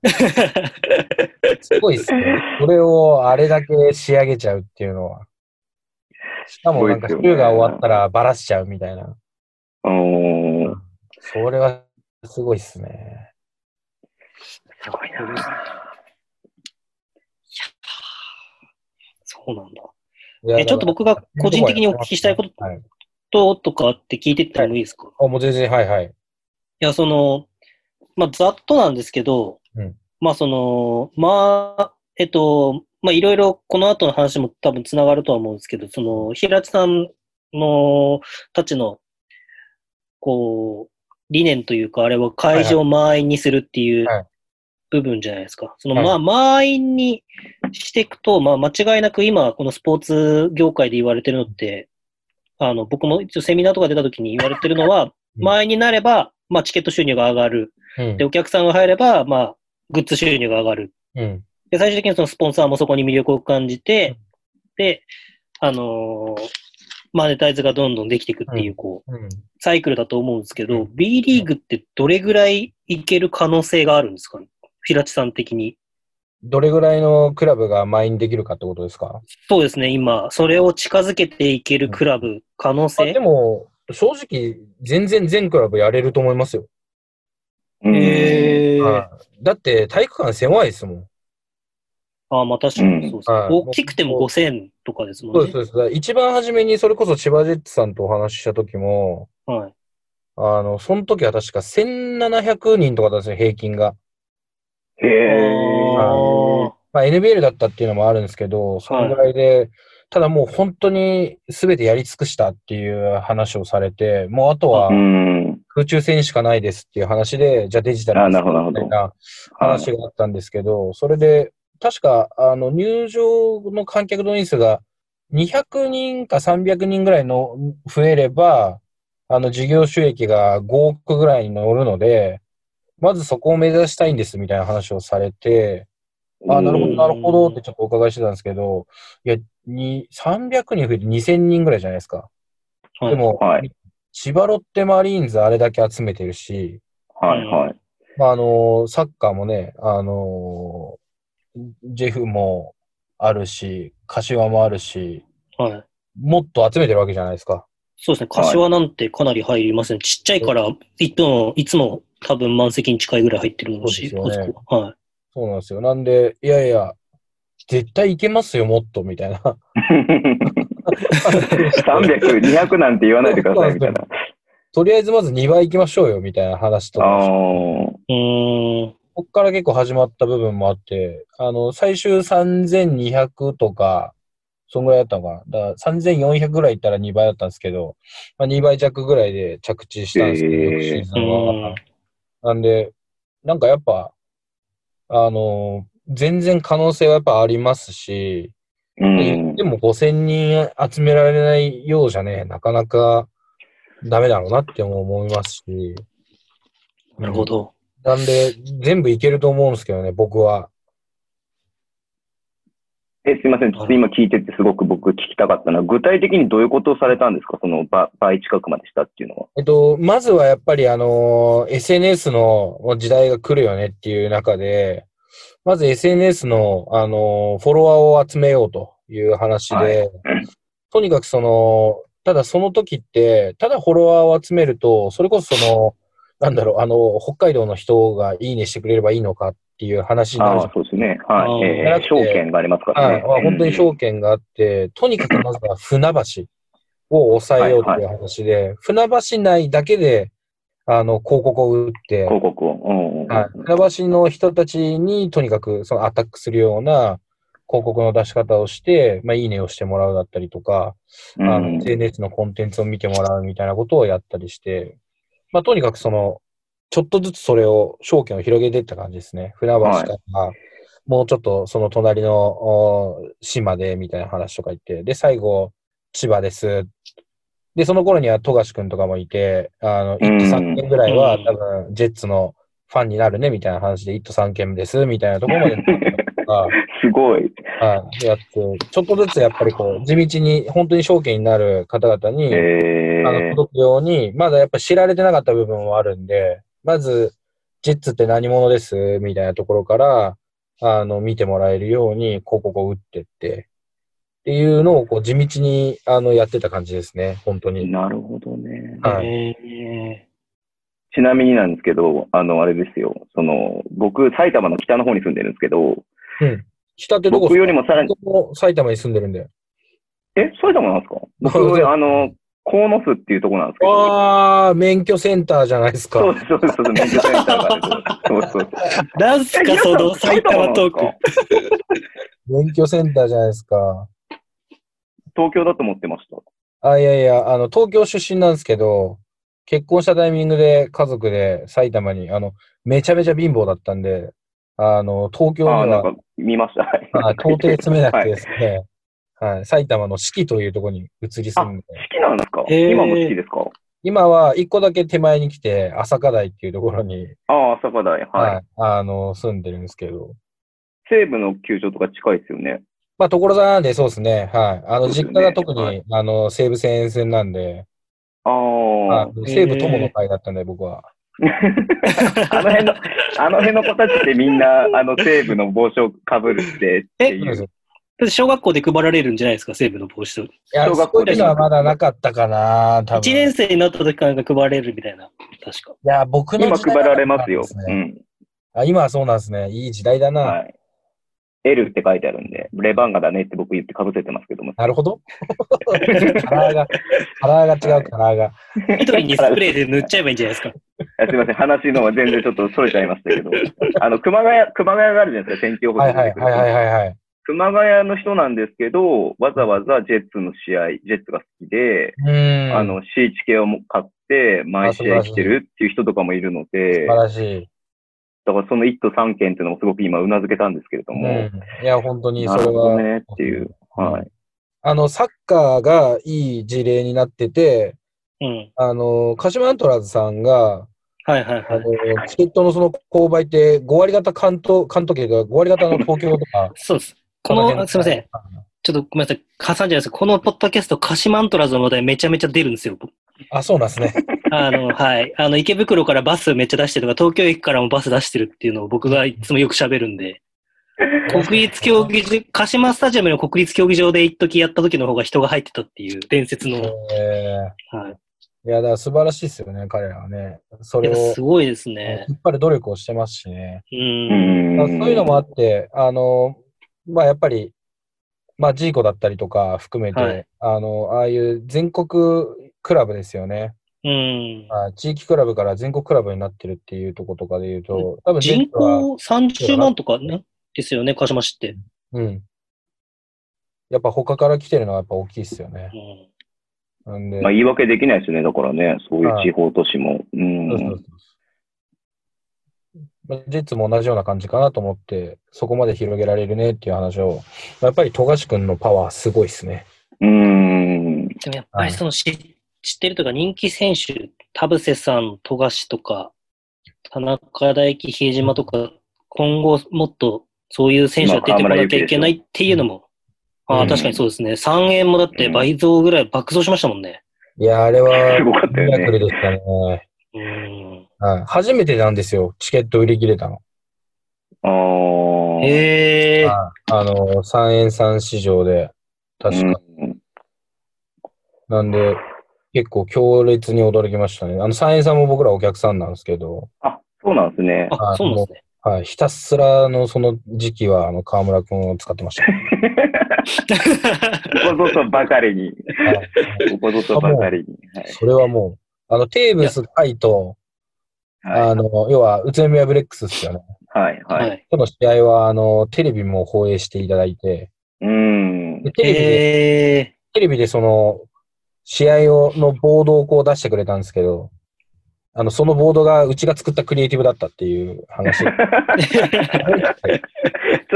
すごいっすね。それをあれだけ仕上げちゃうっていうのは。しかもなんか、週が終わったらバラしちゃうみたいな。おーそれはすごいっすね。すごいな。そうなんだ。いやえ、ちょっと僕が個人的にお聞きしたいことはい。ととかって聞いてってもいいですか、い、あ、もう全然、はいはい。や、その、まあ、ざっとなんですけど、うんまあ、その、まあ、えっと、まあ、いろいろこの後の話も多分つながるとは思うんですけど、その、平地さんの、たちの、こう、理念というか、あれは会場を満員にするっていうはい部分じゃないですか。その、はいまあ、満員にしていくと、まあ、間違いなく今、このスポーツ業界で言われてるのって、あの、僕も一応セミナーとか出た時に言われてるのは、うん満員になれば、まあ、チケット収入が上がる。うんで、お客さんが入れば、まあ、グッズ収入が上がる。うん。で、最終的にそのスポンサーもそこに魅力を感じて、で、あのーマネタイズがどんどんできていくっていう、こう、うん。サイクルだと思うんですけど、うん B リーグってどれぐらいいける可能性があるんですかね？平地さん的に。どれぐらいのクラブが満員できるかってことですか？そうですね、今、それを近づけていけるクラブ、可能あ性でも、正直、全然全クラブやれると思いますよ。うんえーはいだって、体育館狭いですもん。ああ、まあ確かにそうです、はい大きくても5000とかですもんね。そうです、そうです。一番初めにそれこそ千葉ジェッツさんとお話しした時も、はい。あの、その時は確か1700人とかだったんですよ、平均が。へえ。あまあ NBL だったっていうのもあるんですけど、そのぐらいで、ただもう本当に全てやり尽くしたっていう話をされて、もうあとはうん。空中戦しかないですっていう話で、じゃあデジタルみたいなはい。話があったんですけど、それで、確か、あの、入場の観客動員数が200人か300人ぐらいの増えれば、あの、事業収益が5億ぐらいに乗るので、まずそこを目指したいんですみたいな話をされて、あ、なるほど、なるほどってちょっとお伺いしてたんですけど、いや、に300人増えて2000人ぐらいじゃないですか。でも、はい千葉ロッテマリーンズあれだけ集めてるし、はいはい。まあ、あの、サッカーもね、あの、ジェフもあるし、柏もあるし、はい。もっと集めてるわけじゃないですか。そうですね。柏なんてかなり入りますね。ちっちゃいから、いつも、いつも多分満席に近いぐらい入ってるのし、そうですよねあそこはい。そうなんですよ。なんで、いやいや、絶対いけますよ、もっと、みたいな。300、200なんて言わないでくださいみたいな。とりあえずまず2倍行きましょうよ、みたいな話とあか。あ。うーん。こっから結構始まった部分もあって、あの、最終3200とか、そんぐらいだったのかな。だから3400ぐらい行ったら2倍だったんですけど、まあ、2倍弱ぐらいで着地したんですけど、へー翌シーズうンはん。。なんで、なんかやっぱ、あの、全然可能性はやっぱありますし、うんで。も5000人集められないようじゃね、なかなかダメだろうなって思いますし。なるほど。なんで、全部いけると思うんですけどね、僕は。え、すいません。ちょっと今聞いててすごく僕聞きたかったのは、具体的にどういうことをされたんですか？その倍倍近くまでしたっていうのは。えっと、まずはやっぱりあの、SNS の時代が来るよねっていう中で、まず SNS のあの、フォロワーを集めようという話で、はいとにかくその、ただその時って、ただフォロワーを集めると、それこそその、なんだろう、あの、北海道の人がいいねしてくれればいいのかっていう話になるそうですね。はい。えー証券がありますからね。はい、まあ本当に証券があって、とにかくまずは船橋を抑えようという話で、船橋内だけで、あの、広告を打って、広告を。うんうんはい、船橋の人たちにとにかくそのアタックするような広告の出し方をして、まあ、いいねをしてもらうだったりとか、うんあの、SNS のコンテンツを見てもらうみたいなことをやったりして、まあ、とにかくその、ちょっとずつそれを、証券を広げていった感じですね。船橋から、もうちょっとその隣のお島で、みたいな話とか言って、で、最後、千葉です。で、その頃には富樫くんとかもいて、あの、うん。1都3件ぐらいはうん。多分、ジェッツのファンになるね、みたいな話で、1都3件です、みたいなところまで すごい。はい、やって、ちょっとずつやっぱりこう、地道に、本当に証券になる方々に、えあの、ー、届くように、まだやっぱ知られてなかった部分もあるんで、まず、ジェッツって何者ですみたいなところから、あの、見てもらえるように広告を打ってって、っていうのをこう地道に、あの、やってた感じですね、本当に。なるほどね。はいえちなみになんですけど、あの、あれですよ。その、僕、埼玉の北の方に住んでるんですけど、うん。北ってどこ僕よりもさらに、埼玉に住んでるんで。え、埼玉なんですか？僕、あの、鴻巣っていうところなんですけど。ああ、免許センターじゃないですか。そうそうそう免許センターがある。そうそうそう。ー、なんすか、その埼玉トーク。免許センターじゃないですか。東京だと思ってました。あ、いやいや、あの、東京出身なんですけど、結婚したタイミングで家族で埼玉に、あの、めちゃめちゃ貧乏だったんで、あの、東京にああ、なんは、か見ました。はいはい到底住めなくてですね、はい、埼玉の四季というところに移り住んで、好きなんですか？へー今も好きですか？今は一個だけ手前に来て、朝霞台っていうところに、ああ、朝霞台。はい。はい、あの、住んでるんですけど、西武の球場とか近いですよね。まあ、所沢なんでそうですね、はい。あの、実家が特に、はいあの、西武線沿線なんで、あはあ。い、西武友の会だったんで、僕は。あの辺の、あの辺の子たちってみんな、あの、西武の帽子をかぶるってっていう。小学校で配られるんじゃないですか、西武の帽子と。いや、小学校でそういうのはまだなかったかな、多分。1年生になった時からなんか配られるみたいな。確か。いや、僕の今配られますよ。うん。あ今はそうなんですね。いい時代だな。はい。L って書いてあるんで、レバンガだねって僕言って被せてますけども。なるほど。カラーが、カラーが違う、カラーが。緑にスプレーで塗っちゃえばいいんじゃないですか？あすいません、話のは全然ちょっとそれちゃいましたけど、あの、熊谷、熊谷があるじゃないですか、天気予報はいはいはいはいはいはい。熊谷の人なんですけど、わざわざジェッツの試合、ジェッツが好きで。あの、シーチ系をも買って、毎試合来てるっていう人とかもいるので、素晴らしい。だからその1都3県っていうのもすごく今うなずけたんですけれども、うん。いや、本当にそれなるほどは。ねっていう。はい。あの、サッカーがいい事例になってて、うん。あの、鹿島アントラーズさんが、はいはいあはい。の、チケットのその購買って5割方関東、関東圏が5割方の東京とか。そうです。この、すいません。。ちょっとごめんなさい。挟んじゃいます。このポッドキャスト、鹿島アントラーズの話題めちゃめちゃ出るんですよ。あ、そうなんですね。あの、はい。あの、池袋からバスめっちゃ出してるとか、東京駅からもバス出してるっていうのを僕がいつもよく喋るんで、国立競技場、鹿島スタジアムの国立競技場で一時やった時の方が人が入ってたっていう伝説の、えはい。ー、いや、だから素晴らしいですよね、彼らはね。それをすごいですね。引っ張る努力をしてますしね。う。うんそういうのもあって、あの、まあやっぱり、まあジーコだったりとか含めて、はいあの、ああいう全国クラブですよね。うん。あ地域クラブから全国クラブになってるっていうところとかで言うと、多分人口30万とかね、ですよね、鹿島市って。うん。やっぱ他から来てるのはやっぱ大きいですよねう。ん。なんで、まあ言い訳できないですよね。だからね、そういう地方都市も。う。そうそうんそうまあジェッツも同じような感じかなと思って、そこまで広げられるねっていう話を、やっぱり富樫君のパワーすごいですね。うん。でもやっぱりその知知ってるとか人気選手、田臥さん、富樫とか、田中大輝、比江島とか、今後もっとそういう選手が出てこなきゃいけないっていうのも、ああ、うん確かにそうですね。3円もだって倍増ぐらい爆増しましたもんね。いや、あれは、すごかったよねミラクルでしたね。うん。はい。初めてなんですよ、チケット売り切れたの。あえ。はいあの、3円3市場で、確か。うんなんで、結構強烈に驚きましたね。あの、3円さんも僕らお客さんなんですけど、あ、そうなんですね。あ、そうなんですね。はい。ひたすらのその時期は、あの、河村くんを使ってました。ここぞとばかりに。はいここぞとばかりに。はいそれはもう、あの、テーブス海と、あはの、要は、宇都宮ブレックスですよね。い。はい。は。はいい。この試合は、あの、テレビも放映していただいて、うん。でテレビで。テレビでその、試合を、のボードをこう出してくれたんですけど、あの、そのボードが、うちが作ったクリエイティブだったっていう話。ちょ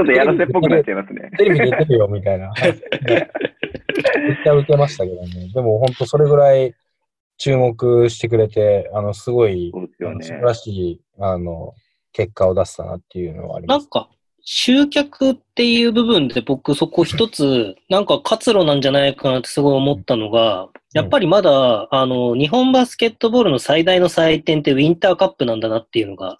っとやらせっぽくなっちゃいますね。テレビ出てるよ、みたいな。めっちゃ受けましたけどね。でも、本当それぐらい注目してくれて、あの、すごい、ね素晴。らしい、あの、結果を出したなっていうのはあります。なんか、集客っていう部分で僕そこ一つ、なんか活路なんじゃないかなってすごい思ったのが、やっぱりまだ、あの、日本バスケットボールの最大の祭典ってウィンターカップなんだなっていうのが。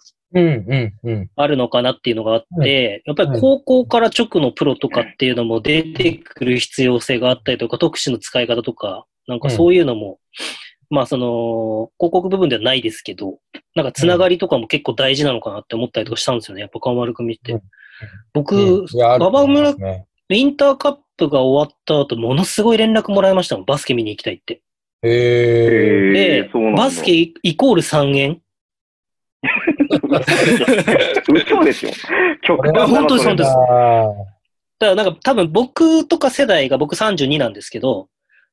あるのかなっていうのがあって、やっぱり高校から直のプロとかっていうのも出てくる必要性があったりとか、特殊の使い方とか、なんかそういうのも、まあその、広告部分ではないですけど、なんかつながりとかも結構大事なのかなって思ったりとかしたんですよね。やっぱ川丸くん見てうん。僕、馬場村。ウィンターカップが終わった後、ものすごい連絡もらいましたもん。バスケ見に行きたいって。へえ。で、バスケイコール3円嘘でしょ。極端本当ですそれ本当ですだからなんか多分僕とか世代が僕32なんですけど、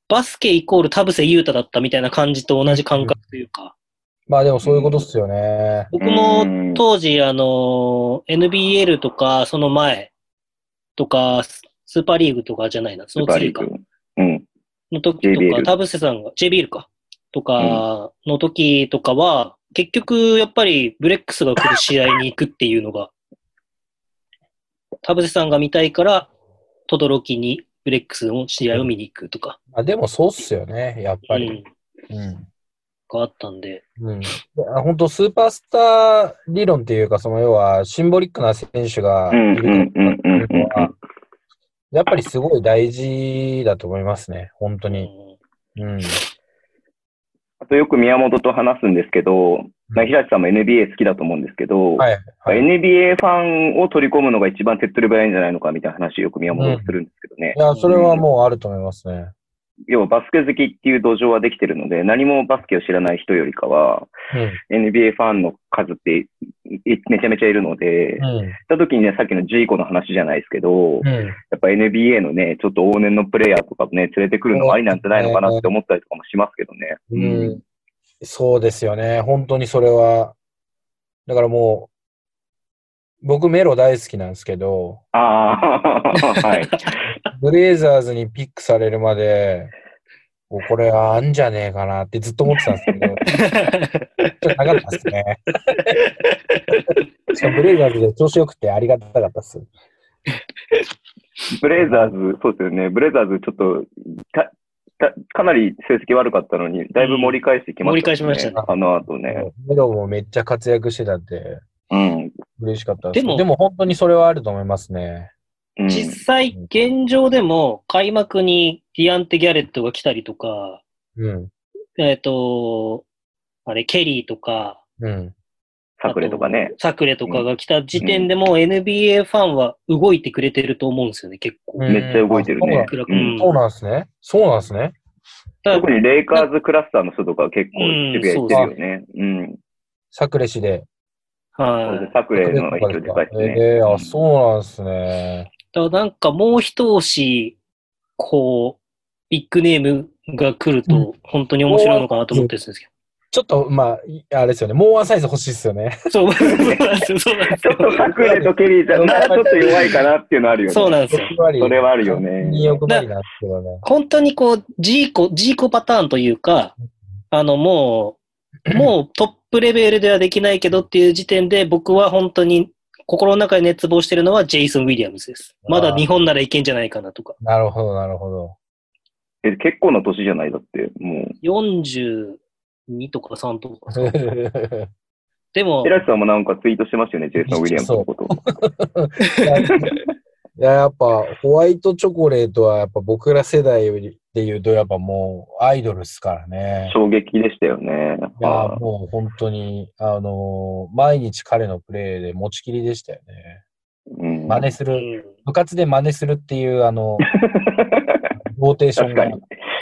バスケイコール田臥勇太だったみたいな感じと同じ感覚というか、まあでもそういうことっすよね。僕もうん当時あの、NBL とかその前とか、ススーパーリーグとかじゃないな、その次か。うん。の時とか、田臥さんが、JBL か。とかの時とかは、結局やっぱりブレックスが来る試合に行くっていうのが、田臥さんが見たいから、轟にブレックスの試合を見に行くとか、あでもそうっすよね、やっぱり。うん、うん。があったんで、うん。本当スーパースター理論っていうか、その要はシンボリックな選手がいうんるかうんっていうのは、やっぱりすごい大事だと思いますね、本当うんに。うん。あとよく宮本と話すんですけど、まあ、平地さんも NBA 好きだと思うんですけど、はい。はい。NBA ファンを取り込むのが一番手っ取り早いんじゃないのかみたいな話をよく宮本とするんですけどね。いや、それはもうあると思いますね。要はバスケ好きっていう土壌はできてるので、何もバスケを知らない人よりかは、うん。NBA ファンの数っていめちゃめちゃいるので、うん。した時にね、さっきのジーコの話じゃないですけど、うん。やっぱ NBA のね、ちょっと往年のプレイヤーとかもね、連れてくるのもありなんじゃないのかなって思ったりとかもしますけどね。うん。そうですよね。本当にそれは。だからもう、僕メロ大好きなんですけど、ああ、はい。ブレイザーズにピックされるまで、おこれあんじゃねえかなってずっと思ってたんですけど、ちょっとなかったですね。しかもブレイザーズで調子よくてありがたかったです。ブレイザーズ、そうですよね。ブレイザーズちょっと、たたかなり成績悪かったのに、だいぶ盛り返してきました、ね盛り返しましたねあの後ね。メロもめっちゃ活躍してたんで、うん。嬉しかったです。でもでも本当にそれはあると思いますね。うん、実際、現状でも開幕にディアンテ・ギャレットが来たりとか、うん。えっ、と、あれ、ケリーとか、うん。サクレとかね。サクレとかが来た時点でもう NBA ファンは動いてくれてると思うんですよね、結構。うんめっちゃ動いてるね。そうなんですね。そうなんですね。特にレイカーズクラスターの人とか結構渋谷行ってるよね。うん。サクレ氏で。はい。サクレの影響でか？いですね。ええあ、うんそうなんですね。だなんかもう一押し、こう、ビッグネームが来ると、本当に面白いのかなと思ってるんですけちょっと、まあ、いあれですよね。もうワンサイズ欲しいですよね。ど。そう、そうなんですよ、そうなんですよちょっ。とサクレとケリーじゃならちょっと弱いかなっていうのあるよね。そうなんですよ。それはあるよね。いい欲張りなんですけどね。本当にこう、ジーコ、ジーコパターンというか、あの、もう、もうトップレベルではできないけどっていう時点で、僕は本当に心の中で熱望してるのはジェイソン・ウィリアムズです。まだ日本ならいけんじゃないかなとか。なるほど、なるほど。え結構な年じゃない？だって、もう。42とか3とかさ。でも、平地さんもなんかツイートしてましたよね、ジェイソン・ウィリアムズのこと。いや、やっぱ、ホワイトチョコレートは、やっぱ僕ら世代で言うと、やっぱもう、アイドルっすからね。衝撃でしたよね。いや、はもう本当に、あのー毎日彼のプレーで持ちきりでしたよね。いうん真似する、うん部活で真似するっていう、あの、ローテーションが。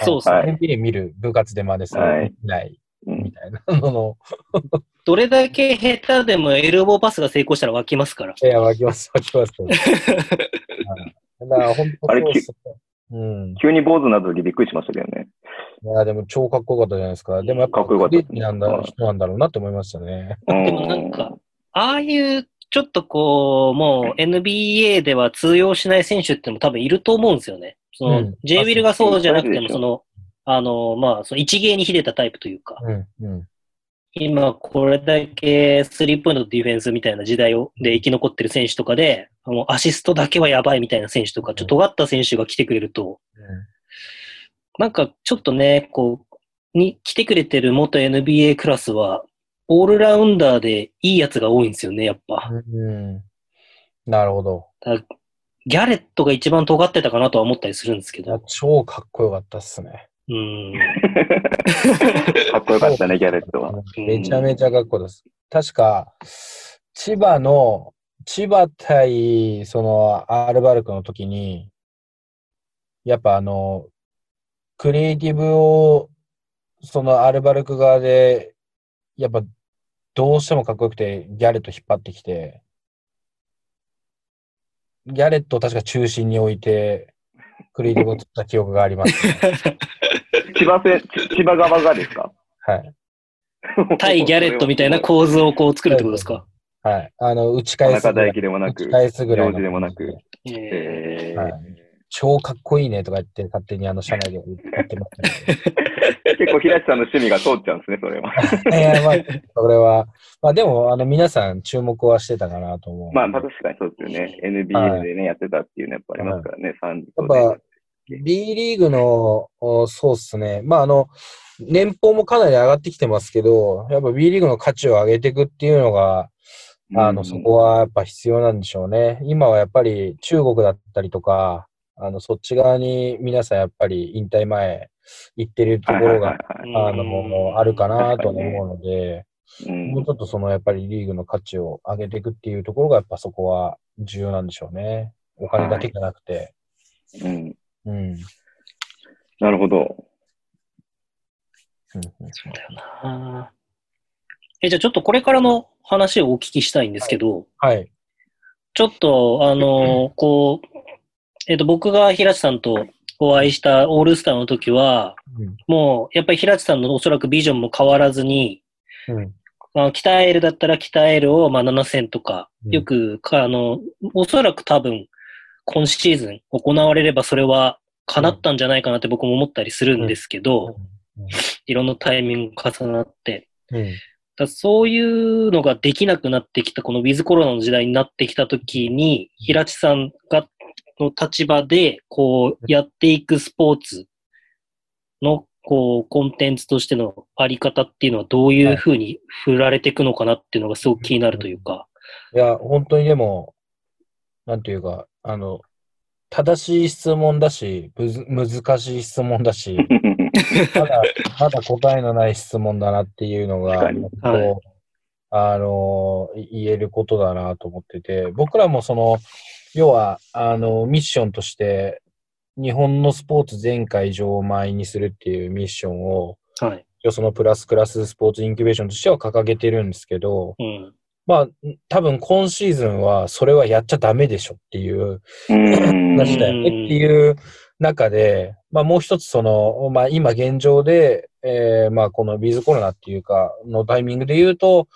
そうっすねはい NBA 見る、部活で真似する、はい見ない、うんみたいなのの、どれだけ下手でもエルボーパスが成功したら湧きますから。いや、湧きます、湧きます。はいだから、本当あれそうん。急に坊主になった時びっくりしましたけどね。いや、でも超かっこよかったじゃないですか。でもやっぱ、かっこよかったなんだ、人なんだろうなって思いましたね。うんでもなんか、ああいう、ちょっとこう、もう NBA では通用しない選手ってのも多分いると思うんですよね。その、うん J ウィルがそうじゃなくても、その、あの、まあ、その一芸に秀でたタイプというか、うん、うん。今これだけスリーポイントとディフェンスみたいな時代をで生き残ってる選手とかで、もうアシストだけはやばいみたいな選手とか、ちょっと尖った選手が来てくれると、なんかちょっとね、こう、に来てくれてる元 NBA クラスは、オールラウンダーでいいやつが多いんですよね、やっぱ。うん。なるほど。ギャレットが一番尖ってたかなとは思ったりするんですけど。超かっこよかったっすね。うん。かっこよかったね、ギャレットは。めちゃめちゃかっこよかったです。確か、千葉の、千葉対、その、アールバルクの時に、やっぱあの、クリエイティブを、そのアールバルク側で、やっぱ、どうしてもかっこよくて、ギャレット引っ張ってきて、ギャレットを確か中心に置いて、クリエイティブを取った記憶があります、ね。千葉せ、ち千葉側がですか？はい。対ギャレットみたいな構図をこう作るってことですか？はい。あの、打ち田返すぐらい。中大輝でもなく打ち、返すぐらいでもなく。ええーはい超かっこいいねとか言って、勝手にあの、社内で言ってましたけ結構、平地さんの趣味が通っちゃうんですね、それは。ど。いや、まあ、それは、まあでも、あの、皆さん注目はしてたかなと思う。まあ、まあ確かにそうですよね。NBA でね、やってたっていうのやっぱありますからね、3やっぱ B リーグの、おそうっすね。まあ、あの、年俸もかなり上がってきてますけど、やっぱ B リーグの価値を上げていくっていうのが、あの、そこはやっぱ必要なんでしょうね。今はやっぱり中国だったりとか、あの、そっち側に皆さんやっぱり引退前行ってるところが、はいはいはいはいあの、あるかなと思うので、うんもうちょっとそのやっぱりリーグの価値を上げていくっていうところがやっぱそこは重要なんでしょうね。お金だけじゃなくて。うん。うん。なるほど。うんそうだよな。え、じゃあちょっとこれからの話をお聞きしたいんですけど、はい。ちょっと、あの、こう、えっ、と、僕が平地さんとお会いしたオールスターの時は、うんもう、やっぱり平地さんのおそらくビジョンも変わらずに、うん。まあ、北エルだったら北エルをまあ7000とか、うんよくか、あの、おそらく多分、今シーズン行われればそれは叶ったんじゃないかなって僕も思ったりするんですけど、いろんなタイミング重なって、うん。だそういうのができなくなってきた、このウィズコロナの時代になってきたときに、平地さんが、の立場で、こう、やっていくスポーツの、こう、コンテンツとしてのあり方っていうのはどういうふうに振られていくのかなっていうのがすごく気になるというか。いや、本当にでも、なんていうか、あの、正しい質問だし、むず難しい質問だし、まだ、まだ答えのない質問だなっていうのが、確かに本当あの、い言えることだなと思ってて、僕らもその、要は、あの、ミッションとして、日本のスポーツ全会場を満員にするっていうミッションを、はい。そのプラスクラススポーツインキュベーションとしては掲げてるんですけど、うん。まあ、多分今シーズンはそれはやっちゃダメでしょっていううん。話だよねっていう中で、まあもう一つその、まあ今現状で、えーまあこのビズコロナっていうかのタイミングで言うと、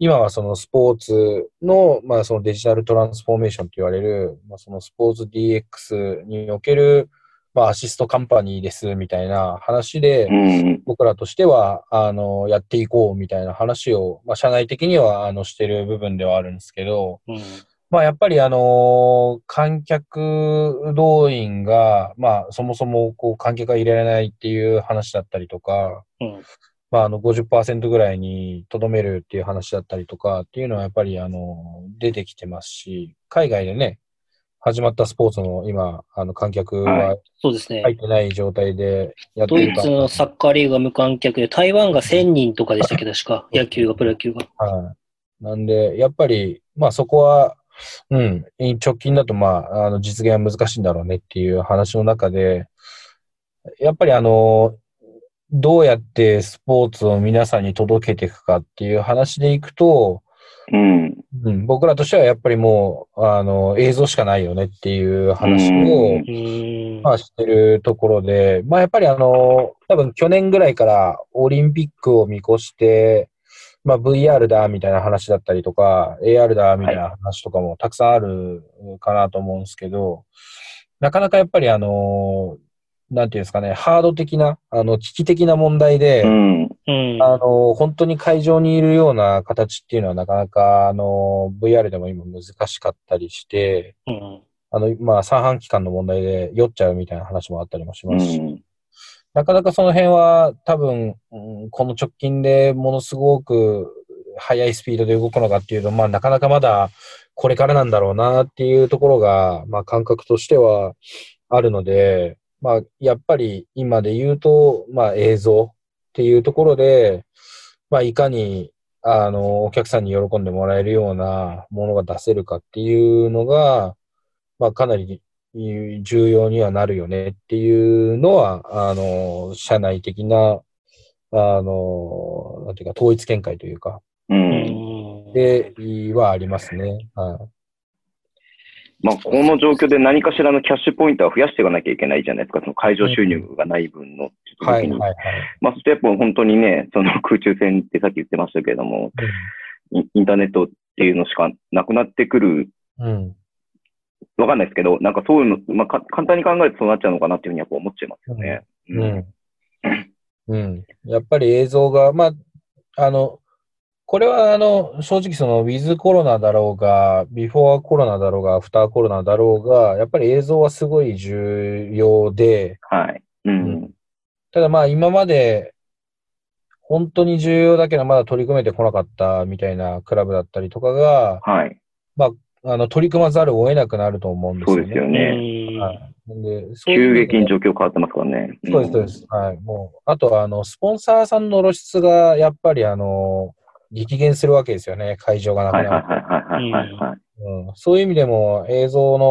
今はそのスポーツの、まあそのデジタルトランスフォーメーションと言われる、まあそのスポーツ DX における、まあアシストカンパニーですみたいな話で、うん。僕らとしては、あの、やっていこうみたいな話を、まあ、社内的には、あの、してる部分ではあるんですけど、うん。まあ、やっぱり、あの、観客動員が、まあ、そもそも、こう、観客が入れられないっていう話だったりとか、うん。まあ、あの、50%ぐらいにとどめるっていう話だったりとかっていうのは、やっぱり、あの、出てきてますし、海外でね、始まったスポーツの今、あの、観客ははそうですね。入ってない状態でやってドイツのサッカーリーグが無観客で、台湾が1000人とかでしたっけ、確か。野球が、プロ野球が。はい。なんで、やっぱり、まあそこは、うん、直近だとまあ、あの、実現は難しいんだろうねっていう話の中で、やっぱりあの、どうやってスポーツを皆さんに届けていくかっていう話でいくと、うん。うん、僕らとしてはやっぱりもう、あの、映像しかないよねっていう話うんをう、ーん。まあしてるところで、まあやっぱりあの、多分去年ぐらいからオリンピックを見越して、まあ VR だみたいな話だったりとか、AR だみたいな話とかもたくさんあるかなと思うんですけど、なかなかやっぱりあの、なんていうんですかね、ハード的な、あの、危機的な問題で、うん。うん。あの、本当に会場にいるような形っていうのはなかなか、あの、VR でも今難しかったりして、うん。あの、まあ、三半期間の問題で酔っちゃうみたいな話もあったりもしうますし、ん。なかなかその辺は多分、うんこの直近でものすごく速いスピードで動くのかっていうと、まあ、なかなかまだこれからなんだろうなっていうところが、まあ、感覚としてはあるので、まあ、やっぱり今で言うと、まあ、映像っていうところで、まあ、いかに、あの、お客さんに喜んでもらえるようなものが出せるかっていうのが、まあ、かなり重要にはなるよねっていうのは、あの、社内的な、あの、なんていうか、統一見解というか、う。うんん。で、はありますね。はい。まあ、この状況で何かしらのキャッシュポイントは増やしていかなきゃいけないじゃないですか。その会場収入がない分の時はい、に。はい、はい。まあ、そしてやっぱ本当にね、その空中戦ってさっき言ってましたけれども、イインターネットっていうのしかなくなってくる、うん。わかんないですけど、なんかそういうの、まあ、か簡単に考えるとそうなっちゃうのかなっていうふうにやっぱ思っちゃいますよね。うん。うん。うん。やっぱり映像が、まあ、あの、これは、あの、正直その、ウィズコロナだろうが、ビフォーコロナだろうが、アフターコロナだろうが、やっぱり映像はすごい重要で、はい。うん。ただまあ今まで本当に重要だけどまだ取り組めてこなかったみたいなクラブだったりとかが、はい。あの取り組まざるを得なくなると思うんですよね。そうですようね。ん。はいで急激に状況変わってますからね。そうです、そうです。はい。もう、あとは、あの、スポンサーさんの露出が、やっぱり、あの、激減するわけですよね、会場がなくなると。はいはいはいはい。うんそういう意味でも映像の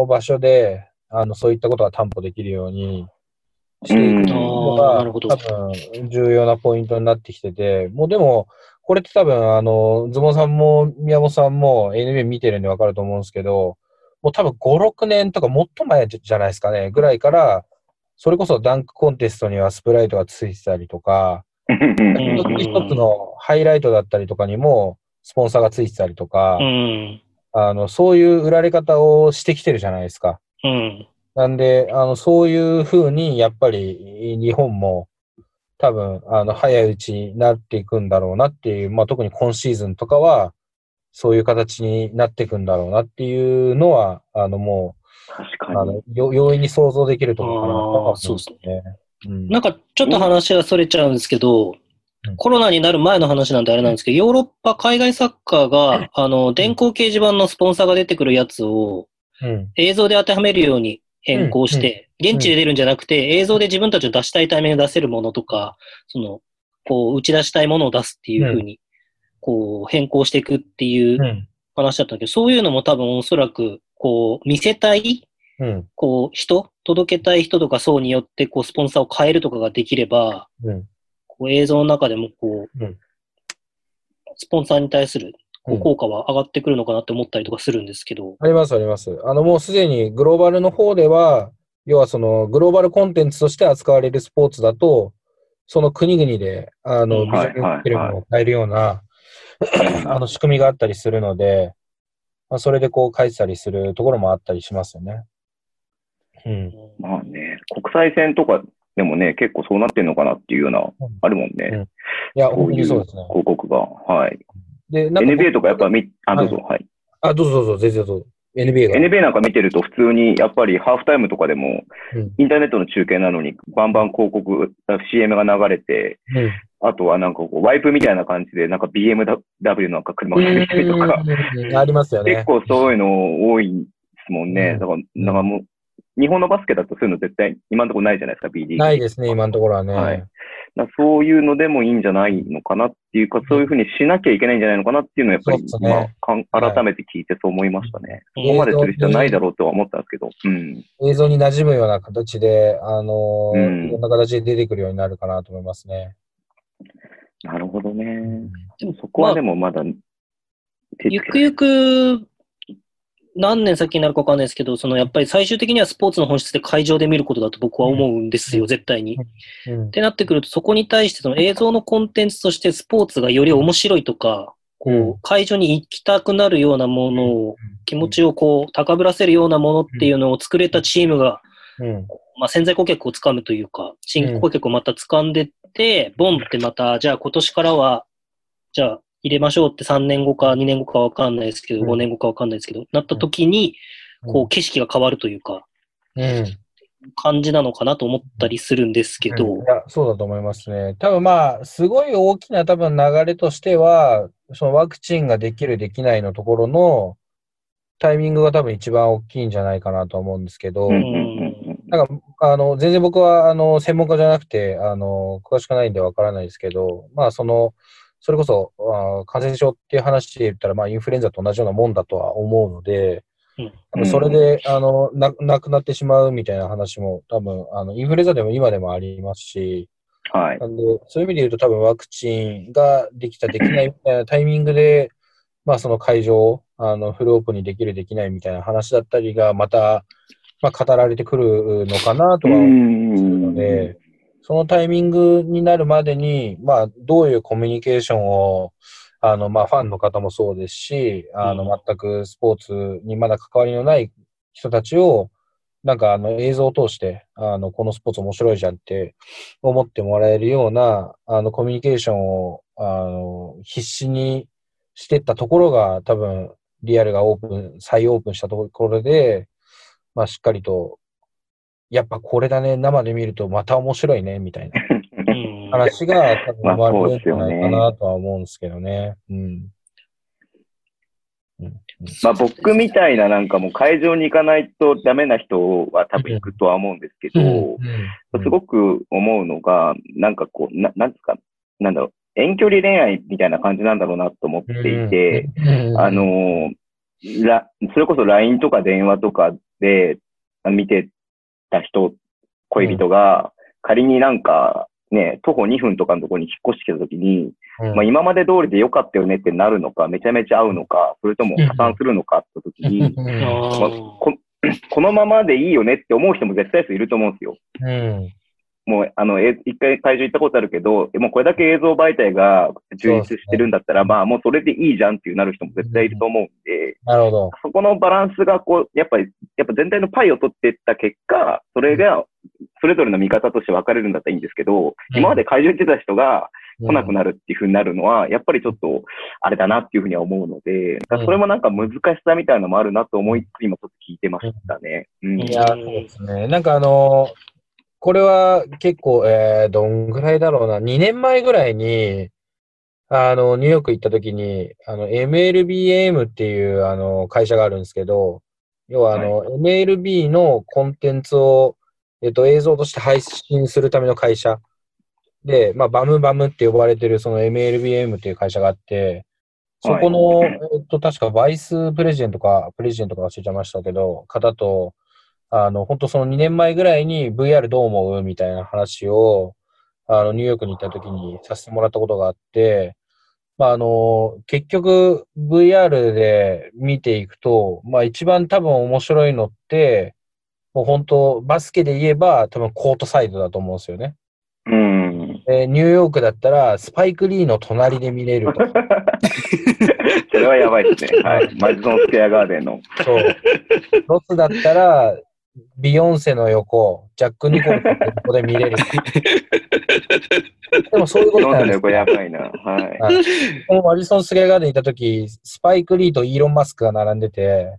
お場所で、あの、そういったことが担保できるようにしていくのが、多分重要なポイントになってきてて、もうでも、これって多分、あの、ズボンさんも宮本さんも NBA 見てるんでわかると思うんですけど、もう多分5、6年とかもっと前じゃないですかね、ぐらいから、それこそダンクコンテストにはスプライトがついてたりとか、ん一つ一つのハイライトだったりとかにも、スポンサーがついてたりとか、うん。あの、そういう売られ方をしてきてるじゃないですか。うん。なんで、あの、そういう風に、やっぱり、日本も、多分、あの、早いうちになっていくんだろうなっていう、まあ、特に今シーズンとかは、そういう形になっていくんだろうなっていうのは、あの、もう、確かにあの。、よ容易に想像できるところかなとは思あーそうですね。うん。なんかちょっと話がそれちゃうんですけど、うん。コロナになる前の話なんであれなんですけど、ヨーロッパ海外サッカーが、あの、電光掲示板のスポンサーが出てくるやつをうん。映像で当てはめるように変更して、現地で出るんじゃなくて、映像で自分たちの出したいタイミングで出せるものとか、その、こう、打ち出したいものを出すっていうふうに、こう、変更していくっていううん。話だったんだけど、そういうのも多分おそらく、こう、見せたいうん。こう、人、届けたい人とか層によって、こう、スポンサーを変えるとかができれば、うん。こう映像の中でも、こう、うんスポンサーに対する効果は上がってくるのかなって思ったりとかするんですけど、あります、あります。あの、もうすでにグローバルの方では、要はそのグローバルコンテンツとして扱われるスポーツだと、その国々で、あの、うんビジョンフィルムを変えるような、あの、仕組みがあったりするので、まあ、それでこう書いてたりするところもあったりしますよね。うん。まあね、国際線とかでもね、結構そうなってんのかなっていうような、あるもんね。うんいや、こういうにそうですね。広告が。はい。NBA とかやっぱ見、あ、どうぞ、はい。あ、どうぞどうぞ、全然どうぞ。NBA が。NBA なんか見てると普通にやっぱりハーフタイムとかでもうんインターネットの中継なのにバンバン広告、CM が流れて、うんあとはなんかこうワイプみたいな感じでなんか BMW なんか車が出てきたりとか、うんありますよね。結構そういうの多いですもんね。うんだから、なんかもう、日本のバスケだとそういうの絶対今のところないじゃないですか、B リーグ。ないですね、今のところはね。はいそういうのでもいいんじゃないのかなっていうか、そういうふうにしなきゃいけないんじゃないのかなっていうのをやっぱりね今かん改めて聞いてそう思いましたね。うんここまでする必要ないだろうとは思ったんですけど。うん。映像に馴染むような形で、あのーうんいろんな形で出てくるようになるかなと思いますね。なるほどね。でもそこはでもまだ、手つけゆくゆく、何年先になるかわかんないですけど、そのやっぱり最終的にはスポーツの本質で会場で見ることだと僕は思うんですよ、うん。絶対に。うん。ってなってくると、そこに対してその映像のコンテンツとしてスポーツがより面白いとか、こう会場に行きたくなるようなものを、気持ちをこう、高ぶらせるようなものっていうのを作れたチームが、うん。まあ、潜在顧客をつかむというか、新規顧客をまた掴んでって、ボンってまた、じゃあ今年からは、じゃあ入れましょうって3年後か2年後かわかんないですけど、うん。5年後かわかんないですけど、なった時に、こう、景色が変わるというか、うん感じなのかなと思ったりするんですけど。い、や、そうだと思いますね。多分まあ、すごい大きな多分流れとしては、そのワクチンができる、できないのところのタイミングが多分一番大きいんじゃないかなと思うんですけど、うんうんうん。なんか、あの、全然僕は、あの、専門家じゃなくて、あの、詳しくないんでわからないですけど、まあ、その、それこそ、あー感染症っていう話で言ったら、まあ、インフルエンザと同じようなもんだとは思うので、うん。それで、あの、な、なくなってしまうみたいな話も、多分、あの、インフルエンザでも今でもありますし、はい。なんで、そういう意味で言うと多分ワクチンができた、できないみたいなタイミングで、まあその会場を、あの、フルオープンにできる、できないみたいな話だったりが、また、まあ語られてくるのかなとうは思うんので、そのタイミングになるまでに、まあどういうコミュニケーションを、あの、まあファンの方もそうですし、あの、うん。全くスポーツにまだ関わりのない人たちを、なんかあの映像を通して、あの、このスポーツ面白いじゃんって思ってもらえるような、あの、コミュニケーションを、あの、必死にしてったところが、多分、リアルがオープン、再オープンしたところで、まあ、しっかりと、やっぱこれだね、生で見るとまた面白いね、みたいな。うん。話が多分まあ生まれるんじゃないかなとは思うんですけどね。まあ僕みたいななんかもう会場に行かないとダメな人は多分行くとは思うんですけど、うん。すごく思うのが、なんかこう、ななんですか、なんだろう、遠距離恋愛みたいな感じなんだろうなと思っていて、うん。あ、の、らそれこそ LINE とか電話とかであ見てた人、恋人が、仮になんか、ね、徒歩2分とかのところに引っ越してきたときに、うん。まあ、今まで通りで良かったよねってなるのか、めちゃめちゃ合うのか、それとも破産するのかってときに、うん。あまあーこ このままでいいよねって思う人も絶対数いると思うんですよ。うんもう、あの、え一回会場行ったことあるけど、もうこれだけ映像媒体が充実してるんだったら、まあもうそれでいいじゃんっていうなる人も絶対いると思うんで、なるほど。そこのバランスがこう、やっぱり、やっぱ全体のパイを取っていった結果、それが、それぞれの見方として分かれるんだったらいいんですけど、今まで会場行ってた人が来なくなるっていう風になるのは、やっぱりちょっと、あれだなっていうふうには思うので、それもなんか難しさみたいなのもあるなと思いつつ、今ちょっと聞いてましたね。うん。いや、そうですね。なんかあのこれは結構、えー、どんぐらいだろうな。2年前ぐらいに、あの、ニューヨーク行った時に、あの、MLBAM っていう、あの、会社があるんですけど、要はあの、MLB のコンテンツを、えっと、映像として配信するための会社。で、まあ、バムバムって呼ばれてるその MLBM っていう会社があって、そこの、はい。えっと、確かバイスプレジデントか、プレジデントか忘れちゃいましたけど、方と、あの、本当その2年前ぐらいに VR どう思う？みたいな話を、あの、ニューヨークに行った時にさせてもらったことがあって、まあ、あの、結局 VR で見ていくと、まあ一番多分面白いのって、もう本当バスケで言えば多分コートサイドだと思うんですよね。うん。でニューヨークだったらスパイク・リーの隣で見れると。それはやばいですね。はい。マジソンスクエアガーデンの。そう。ロスだったら、ビヨンセの横、ジャック・ニコルソンの横で見れる。でもそういうことなんですヨンの横やばいな。はい。はいこのマジソン・スクエアガーデン行った時、スパイク・リーとイーロン・マスクが並んでて、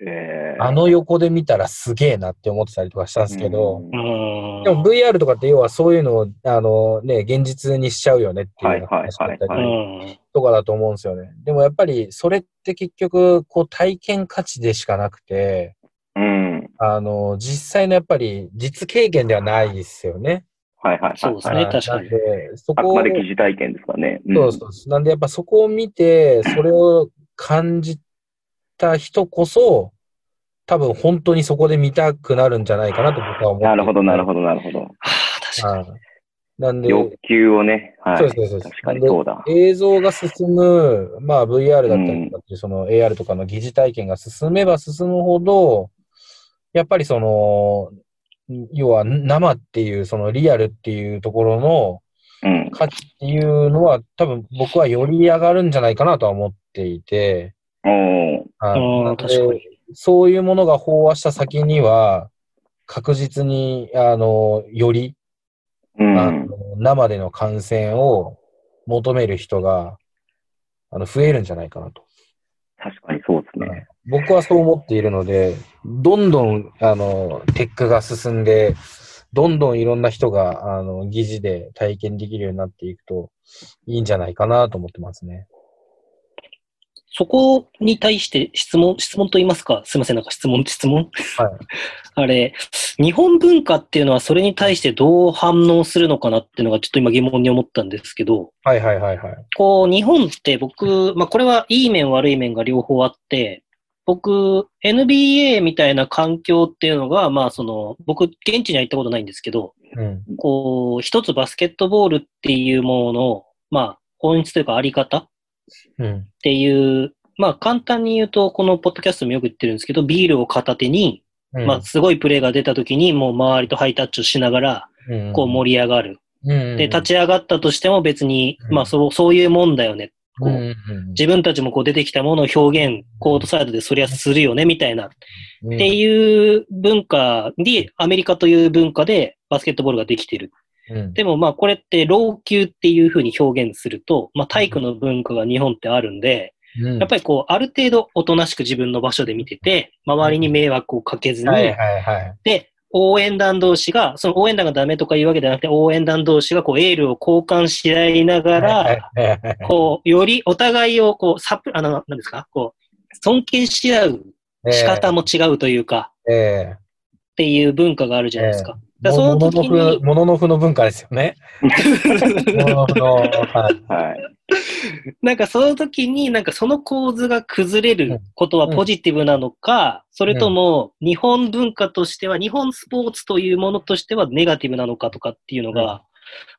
えーあの横で見たらすげえなって思ってたりとかしたんですけど、でも VR とかって要はそういうのを、あのね、現実にしちゃうよねっていう話だったりんとかだと思うんですよね。でもやっぱりそれって結局、こう体験価値でしかなくて、うん。あの、実際のやっぱり実経験ではないですよね。はいはいはい。そうですねはい確かになんで、そこをあくまで疑似体験ですかね。んそうそうそう。なんでやっぱそこを見て、それを感じた人こそ、多分本当にそこで見たくなるんじゃないかなと僕は思っていてなるほど、なるほど、なるほど。はあ確かに。はい。なんで、欲求をね。はい。そうですそうです確かにそうだ。映像が進む、まあ VR だったりとかっていう、その AR とかの疑似体験が進めば進むほど、やっぱりその、要は生っていう、そのリアルっていうところのうん。価値っていうのは多分僕はより上がるんじゃないかなとは思っていて、そういうものが飽和した先には、確実に、あの、より、うん。あの生での観戦を求める人が、あの、増えるんじゃないかなと。確かにそうですね。僕はそう思っているので、どんどん、あの、テックが進んで、どんどんいろんな人が、あの、疑似で体験できるようになっていくと、いいんじゃないかなと思ってますね。そこに対して質問、質問と言いますか、すみません、なんか質問、質問？はい。あれ、日本文化っていうのはそれに対してどう反応するのかなっていうのがちょっと今疑問に思ったんですけど、はいはいはいはい。こう、日本って僕、まあこれはいい面悪い面が両方あって、僕、NBA みたいな環境っていうのが、まあその、僕、現地には行ったことないんですけど、うん。こう、一つバスケットボールっていうものの、まあ、本質というかあり方っうん。ていう、まあ簡単に言うと、このポッドキャストもよく言ってるんですけど、ビールを片手に、うんまあすごいプレーが出た時に、もう周りとハイタッチをしながら、うんこう盛り上がる。うんで、立ち上がったとしても別に、うんまあそう、そういうもんだよね。こう自分たちもこう出てきたものを表現、コートサイドでそりゃするよね、みたいな。っうんていう文化で、アメリカという文化でバスケットボールができてる。うんでもまあこれって老朽っていうふうに表現すると、まあ体育の文化が日本ってあるんで、うんやっぱりこう、ある程度おとなしく自分の場所で見てて、周りに迷惑をかけずに。で、応援団同士が、その応援団がダメとかいうわけじゃなくて、応援団同士がこう、エールを交換し合いながら、こう、よりお互いをこう、サプ、あの、何ですか？こう、尊敬し合う仕方も違うというか、ええ。っていう文化があるじゃないですか。えだその時に、モノノフの文化ですよね。モノノフの、はい。はい。なんかその時に、なんかその構図が崩れることはポジティブなのか、それとも日本文化としては、日本スポーツというものとしてはネガティブなのかとかっていうのが、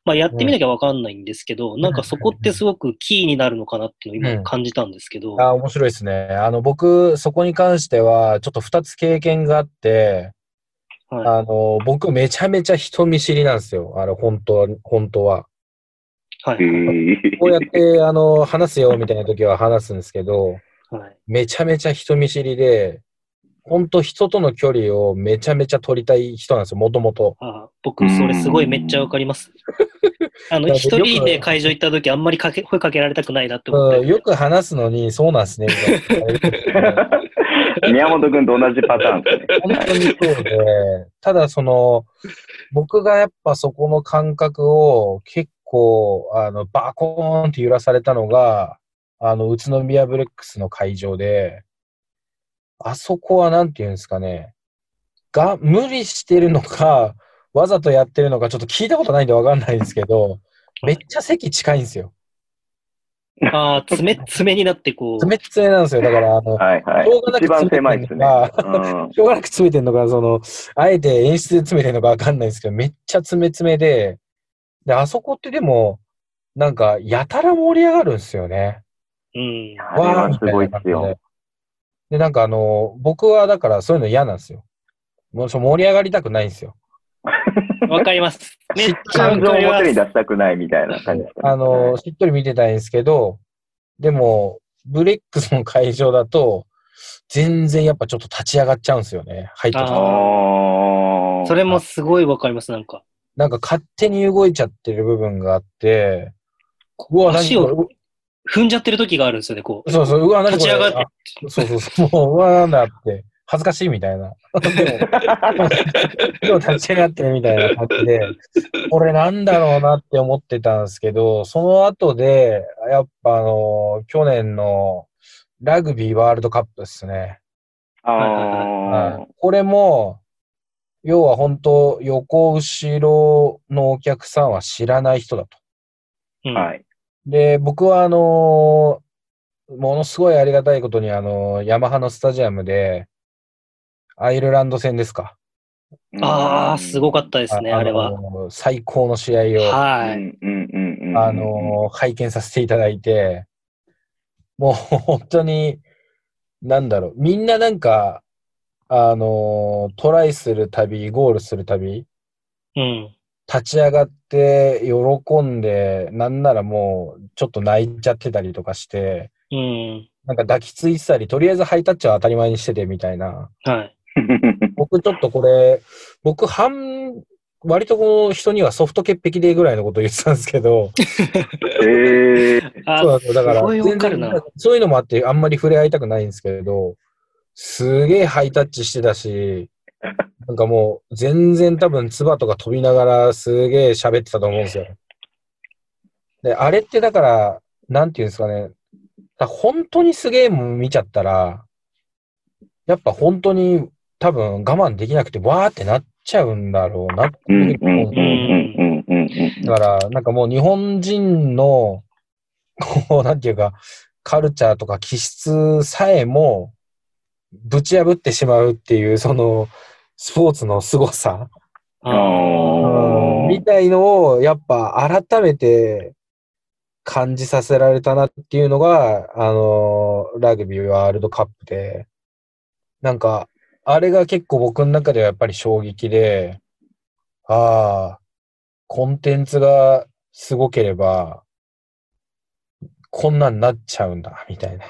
まあやってみなきゃわかんないんですけど、なんかそこってすごくキーになるのかなっていうのを今感じたんですけど。あ面白いですね。あの、僕、そこに関しては、ちょっと二つ経験があって、はい。あの、僕めちゃめちゃ人見知りなんですよ。あれ、本当は、本当は。はい。えーこうやって、あの、話すよみたいな時は話すんですけど、はい。めちゃめちゃ人見知りで、本当人との距離をめちゃめちゃ取りたい人なんですよ、もともと。あ僕、それすごいめっちゃわかります。あの、一人で会場行った時あんまりかけ声かけられたくないなって思って。うんよく話すのに、そうなんですね、みたいな。宮本君と同じパターンですね。本当にそうで、ただその、僕がやっぱそこの感覚を結構、あの、バコーンって揺らされたのが、あの、宇都宮ブレックスの会場で、あそこはなんて言うんですかね、が、無理してるのか、わざとやってるのか、ちょっと聞いたことないんでわかんないんですけど、めっちゃ席近いんですよ。ああ、爪、爪になってこう。めっちゃなんですよ。だから、あの、はいはいしょうがな。く一番狭いですね。うんしょうがなく詰めてんのか、その、あえて演出で詰めてんのかわかんないですけど、めっちゃ詰め詰めで、で、あそこってでも、なんか、やたら盛り上がるんですよね。うん。あれはすごいですよ。で。で、なんかあの、僕はだからそういうの嫌なんですよ。もうそう盛り上がりたくないんですよ。わかります。めっちゃわ感情をかります。表に出したくないみたいな感じですかね。あの、しっとり見てたいんですけど、でも、ブレックスの会場だと、全然やっぱちょっと立ち上がっちゃうんですよね。入ってきてああーそれもすごいわかります、なんか。なんか勝手に動いちゃってる部分があって、うわ、何足をこ踏んじゃってる時があるんですよね、こう。れそうそう、うわ、何これ立ち上がってあそうそうそう、もう、うわ、なんだって、恥ずかしいみたいな。でも、でも立ち上がってるみたいな感じで、これなんだろうなって思ってたんですけど、その後で、やっぱあの、去年のラグビーワールドカップですね。あはいこれも、要は本当、横後ろのお客さんは知らない人だと。はい。で、僕はあのーものすごいありがたいことに、あのーヤマハのスタジアムで、アイルランド戦ですか。ああ、すごかったですね、あれは。のー最高の試合を、はい。あのー拝見させていただいて、もう本当に、なんだろう、みんななんか、あのートライするたび、ゴールするたび、うん。立ち上がって喜んで、なんならもうちょっと泣いちゃってたりとかして、うん。なんか抱きついてたり、とりあえずハイタッチは当たり前にしててみたいな。はい。僕ちょっとこれ、僕半、割とこの人にはソフト潔癖でぐらいのこと言ってたんですけど、えー、あそうなんですよだから。そういうのもあってあんまり触れ合いたくないんですけど、すげえハイタッチしてたし、なんかもう全然多分唾とか飛びながらすげえ喋ってたと思うんですよ。で、あれってだから、なんていうんですかね、だ本当にすげえもん見ちゃったら、やっぱ本当に多分我慢できなくてわーってなっちゃうんだろうな。ってう。だから、なんかもう日本人の、こう、なんていうか、カルチャーとか気質さえも、ぶち破ってしまうっていう、その、スポーツの凄さ、みたいのを、やっぱ改めて感じさせられたなっていうのが、あの、ラグビーワールドカップで、なんか、あれが結構僕の中ではやっぱり衝撃で、ああ、コンテンツがすごければ、こんなんなっちゃうんだ、みたいな。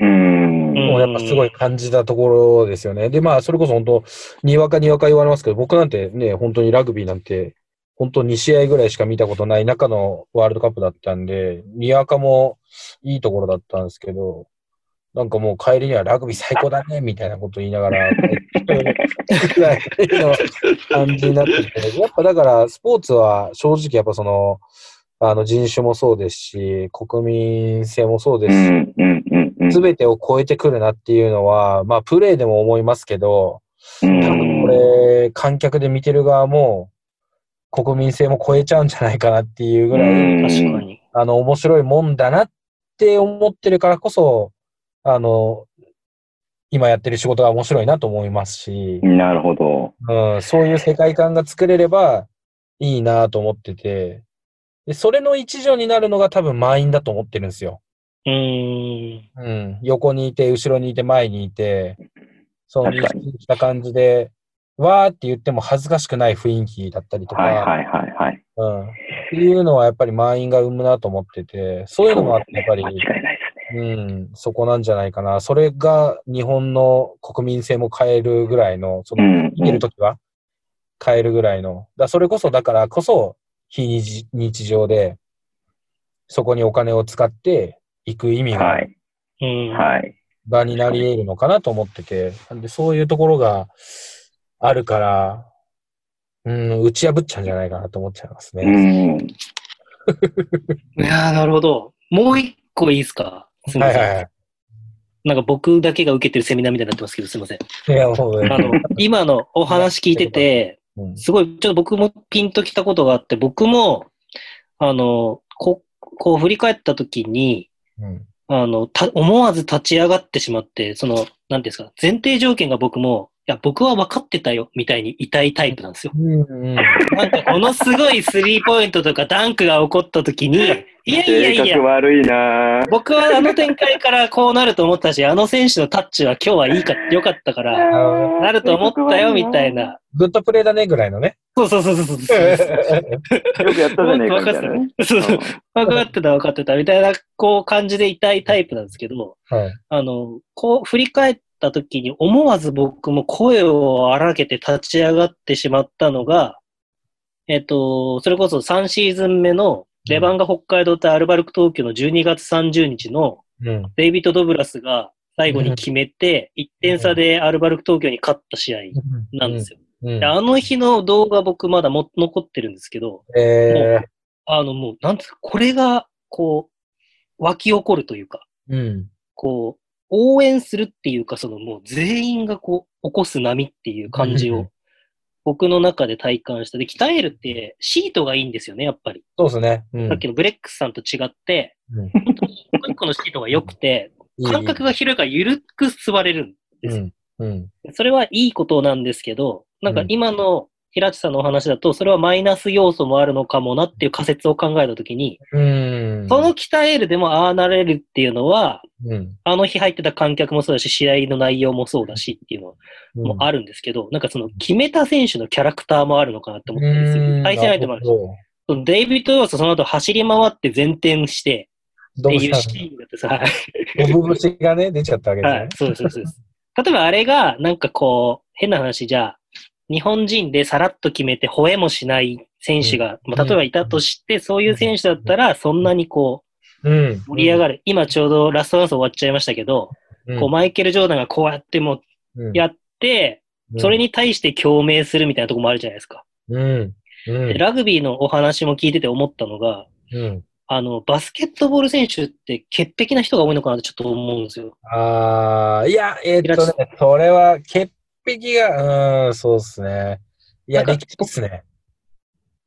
うん。うんもうやっぱすごい感じたところですよね。で、まあ、それこそ本当、にわかにわか言われますけど、僕なんてね、本当にラグビーなんて、本当2試合ぐらいしか見たことない中のワールドカップだったんで、にわかもいいところだったんですけど、なんかもう帰りにはラグビー最高だね、みたいなこと言いながら、ぐらいの感じになってて、やっぱだからスポーツは正直やっぱその、あの人種もそうですし、国民性もそうですし、うんうんうんうん。すべてを超えてくるなっていうのは、まあ、プレーでも思いますけど、うん多分これ、観客で見てる側も、国民性も超えちゃうんじゃないかなっていうぐらい、うん確かに。あの、面白いもんだなって思ってるからこそ、あの、今やってる仕事が面白いなと思いますし、なるほど。うん、そういう世界観が作れればいいなと思ってて、で、それの一助になるのが多分満員だと思ってるんですよ。うーん。うん。横にいて、後ろにいて、前にいて、その確かに意識した感じで、わーって言っても恥ずかしくない雰囲気だったりとか、はいはいはいはい。うん。っていうのはやっぱり満員が生むなと思ってて、そういうのもあって、やっぱり、間違いない。うん、そこなんじゃないかな。それが日本の国民性も変えるぐらいの、その、うん生きるときは変えるぐらいの。だそれこそ、だからこそ、非日日常で、そこにお金を使って行く意味がはい。うん。はい。場になり得るのかなと思ってて、なんでそういうところがあるから、うん、打ち破っちゃうんじゃないかなと思っちゃいますうね。ん。いやー、なるほど。もう一個いいですか？すみません。はいはいはい。なんか僕だけが受けてるセミナーみたいになってますけど、すみません。いや、もうねあの、今のお話聞いてて、うんすごい、ちょっと僕もピンときたことがあって、僕も、あの、ここう振り返った時に、うんあの、た、思わず立ち上がってしまって、その、なんていうんですか、前提条件が僕も、いや、僕は分かってたよ、みたいに痛いタイプなんですよ。うんうんなんか、ものすごいスリーポイントとかダンクが起こった時に、いやいや性いや格、悪いなぁ僕はあの展開からこうなると思ったし、あの選手のタッチは今日はいいか、良かったから、なると思ったよ、みたい。な。グッドプレーだねぐらいのね。そうそうそうそうそう。よくやったじゃねえかみたいなね。そうそう。分かってた分かってたみたいな、こう感じで痛いタイプなんですけど、はい。あの、こう振り返った時に思わず僕も声を荒げて立ち上がってしまったのが、えっと、それこそ3シーズン目のレバンガ北海道対アルバルク東京の12月30日のうん。デイビッド・ドブラスが最後に決めて、1点差でアルバルク東京に勝った試合なんですよ。うんであの日の動画僕まだも残ってるんですけど、えあのもう、なんですか、これが、こう、湧き起こるというか、ー、うん。こう、応援するっていうか、そのもう全員がこう、起こす波っていう感じをうん、僕の中で体感した。で、鍛えるってシートがいいんですよね、やっぱり。そうですね。うんさっきのブレックスさんと違って、うん本当に一個一個のシートが良くて、感覚が広いから緩く座れるんですよ。うん。うん。それはいいことなんですけど、なんかうん今の平地さんのお話だと、それはマイナス要素もあるのかもなっていう仮説を考えたときに、うん。その鍛えるでもああなれるっていうのは、うん、あの日入ってた観客もそうだし、試合の内容もそうだしっていうのうんもあるんですけど、なんかその決めた選手のキャラクターもあるのかなって思ってるんですよ。対戦相手もあるし。そのデイビッド・ロースその後走り回って前転してっていうシーンがあってさ、はいドブ節がね、出ちゃったわけですねはい。、そうです、そうです。例えばあれが、なんかこう、変な話じゃあ、日本人でさらっと決めて吠えもしない選手が、まあ、例えばいたとして、そういう選手だったら、そんなにこうん。う、盛り上がる。今ちょうどラストダンス終わっちゃいましたけど、うんこう、マイケル・ジョーダンがこうやってもうんやって、それ、に対して共鳴するみたいなとこもあるじゃないですか。うん。ラグビーのお話も聞いてて思ったのが、うん。あの、バスケットボール選手って潔癖な人が多いのかなってちょっと思うんですよ。あー、いや、えーっとね、それは、潔癖が、うん、そうっすね。いや、歴史っすね。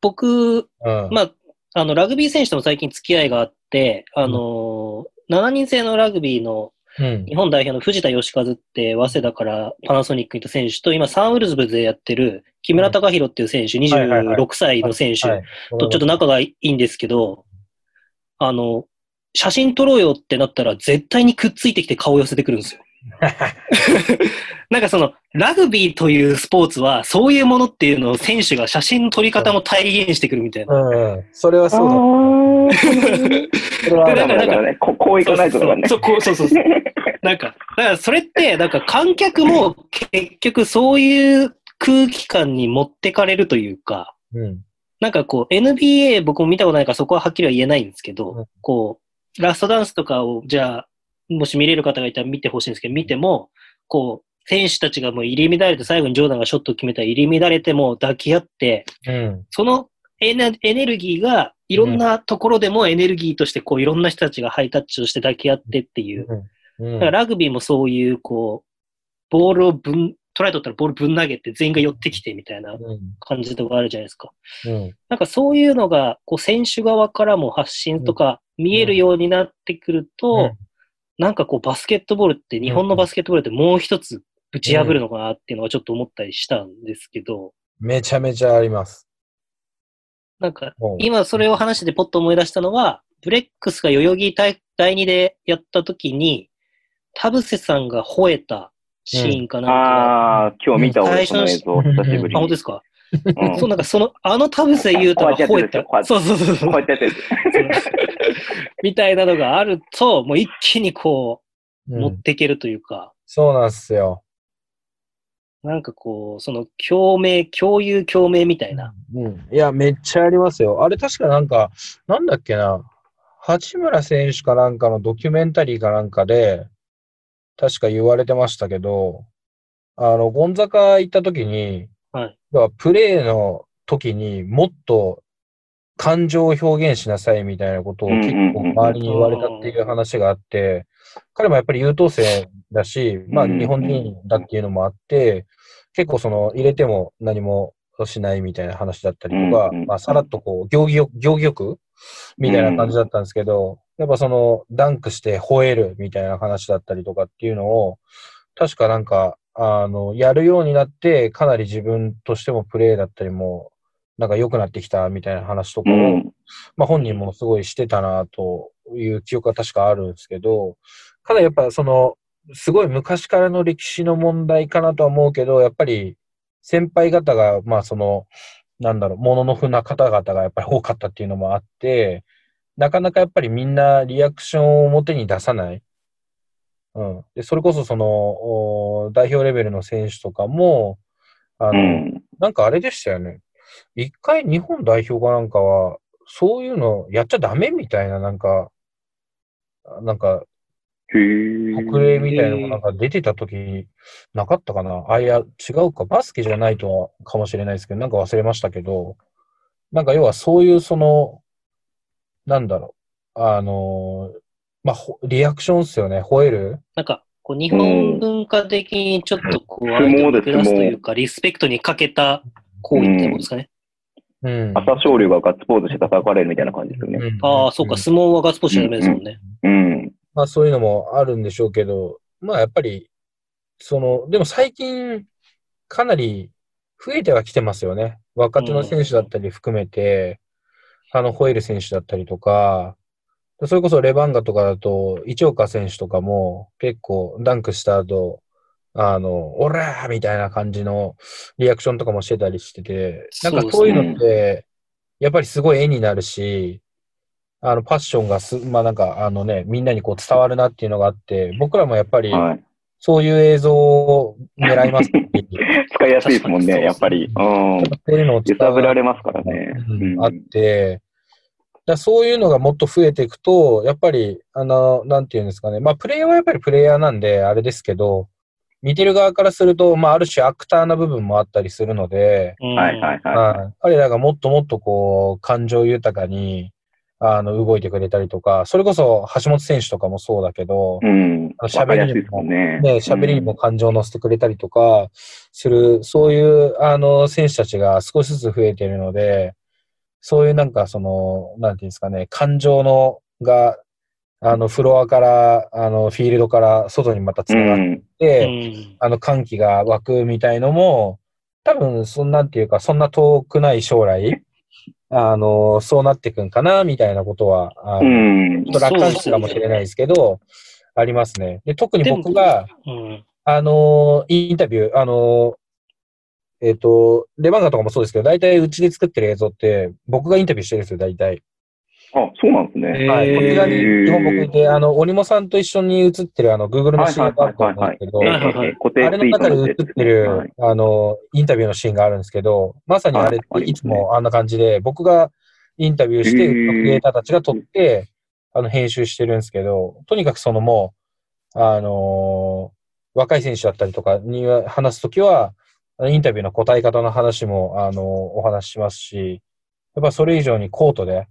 僕、うん。まあ、あの、ラグビー選手とも最近付き合いがあって、あのー、7人制のラグビーのうん日本代表の藤田義和って、早稲田からパナソニックにいた選手と、今、サンウルズブルでやってる木村隆弘っていう選手、はいはいはい26歳の選手はいとちょっと仲がいいんですけど、あの、写真撮ろうよってなったら、絶対にくっついてきて顔寄せてくるんですよ。なんかその、ラグビーというスポーツは、そういうものっていうのを選手が写真の撮り方も体現してくるみたいな。うんうん。それはあそうだ。ーそれはだからね、ここういかないとだからね。そうそうそうそうそう。なんか、だからそれって、なんか観客も結局そういう空気感に持ってかれるというか、うん。なんかこう NBA 僕も見たことないからそこははっきりは言えないんですけど、うんこう、ラストダンスとかをじゃあ、もし見れる方がいたら見てほしいんですけど、見ても、こう、選手たちがもう入り乱れて最後にジョーダンがショットを決めたら入り乱れても抱き合って、うん。そのエネエネルギーがいろんなところでもエネルギーとしてこういろんな人たちがハイタッチをして抱き合ってっていう。うんだからラグビーもそういうこう、ボールをぶんトライ取ったらボールぶん投げて全員が寄ってきてみたいなうん。感じとかあるじゃないですか。うん。なんかそういうのが、こう選手側からも発信とか見えるようになってくると、うんなんかこうバスケットボールって、日本のバスケットボールってもう一つぶち破るのかなっていうのはちょっと思ったりしたんですけど、めちゃめちゃあります。なんか今それを話しててポッと思い出したのは、ブレックスが代々木第第2でやった時に、田臥さんが吠えたシーンかなんかが、ああ、今日見た俺、最初のその映像、久しぶりあ、本当にで。すか、うんそう、なんかその、あの田臥勇太が吠えこうやってやってるでしょ？こうやっ。てたそうそうそうそうこう。やってやってる。みたいなのがあると、もう一気にこう、うん持っていけるというか、そうなんですよ。なんかこう、その共鳴、共有共鳴みたいな。うん。いや、めっちゃありますよ。あれ確かなんか、なんだっけな。八村選手かなんかのドキュメンタリーかなんかで、確か言われてましたけど、あの、ゴンザカ行った時に、はい要はプレーの時にもっと感情を表現しなさいみたいなことを結構周りに言われたっていう話があって、彼もやっぱり優等生だし、まあうん日本人だっていうのもあって、結構その入れても何もしないみたいな話だったりとかまあさらっとこう、行儀よ行儀よくみたいな感じだったんですけど、やっぱそのダンクして吠えるみたいな話だったりとかっていうのを、確かなんか、あの、やるようになって、かなり自分としてもプレーだったりも、なんか良くなってきたみたいな話とかを、うん。まあ本人もすごいしてたなという記憶が確かあるんですけど、ただやっぱその、すごい昔からの歴史の問題かなとは思うけど、やっぱり先輩方が、まあその、なんだろう、もののふな方々がやっぱり多かったっていうのもあって、なかなかやっぱりみんなリアクションを表に出さない。うん。で、それこそその、お代表レベルの選手とかも、あの、うん。なんかあれでしたよね。一回日本代表かなんかは、そういうのやっちゃダメみたいな、なんか、なんか。特例みたいなのがなんか出てた時なかったかなあ、いや、違うか。バスケじゃないとはかもしれないですけど、なんか忘れましたけど、なんか要はそういうその、なんだろう。あの、まあ、ほリアクションっすよね。吠える？なんか、こう日本文化的にちょっとこう、うん相手を相撲です出すというか、リスペクトに欠けた行為ってことですかね。うん。朝青龍がガッツポーズして叩かれるみたいな感じですよね。うんああ、そうか、相撲はガッツポーズしちゃダメですもんね。うん。まあそういうのもあるんでしょうけど、まあやっぱり、その、でも最近、かなり増えてはきてますよね。若手の選手だったり含めて、あの、ホエル選手だったりとか、それこそレバンガとかだと、市岡選手とかも結構ダンクした後、あの、オラーみたいな感じのリアクションとかもしてたりしてて、なんかそういうのって、やっぱりすごい絵になるし、あの、パッションがす、まあなんか、あのね、みんなにこう伝わるなっていうのがあって、僕らもやっぱり、はい。そういう映像を狙いますし、使いやすいですもんね、やっぱり。うん。そういうのを揺さぶられますからね。うんあって、だそういうのがもっと増えていくと、やっぱり、あの、なんていうんですかね。まあ、プレイヤーはやっぱりプレイヤーなんで、あれですけど、見てる側からすると、まあ、ある種アクターな部分もあったりするので、うんはいはいははい彼らがもっともっとこう、感情豊かに、あの、動いてくれたりとか、それこそ橋本選手とかもそうだけどい。、うん。あのわかりやすいですもんね。ね、喋りにも感情を乗せてくれたりとかする、そういう、あの、選手たちが少しずつ増えているので、そういうなんかその、なんていうんですかね、感情のが、あの、フロアから、あの、フィールドから外にまたう繋がっん。て、うんあの、歓喜が湧くみたいのも、多分、そんなんていうか、そんな遠くない将来、あの、そうなっていくんかな、みたいなことは、あうのん。ちょっと楽観視かもしれないですけど、ありますね。で、特に僕が、うんあのーインタビュー、あのーえっ、と、レバンガとかもそうですけど、大体うちで作ってる映像って、僕がインタビューしてるんですよ、大体。あ、そうなんですね。はい。こちらに日本僕いて、あの、鬼もさんと一緒に映ってる、あの、Google のシーンがあはいはいはいると思うんですけど、あれの中で映ってる、はいあの、インタビューのシーンがあるんですけど、まさにあれっていつもあんな感じで、僕がインタビューして、クリエイターたちが撮って、あの、編集してるんですけど、とにかくそのもう、あのー若い選手だったりとかに話すときは、インタビューの答え方の話も、あのお話ししますし、やっぱそれ以上にコートで、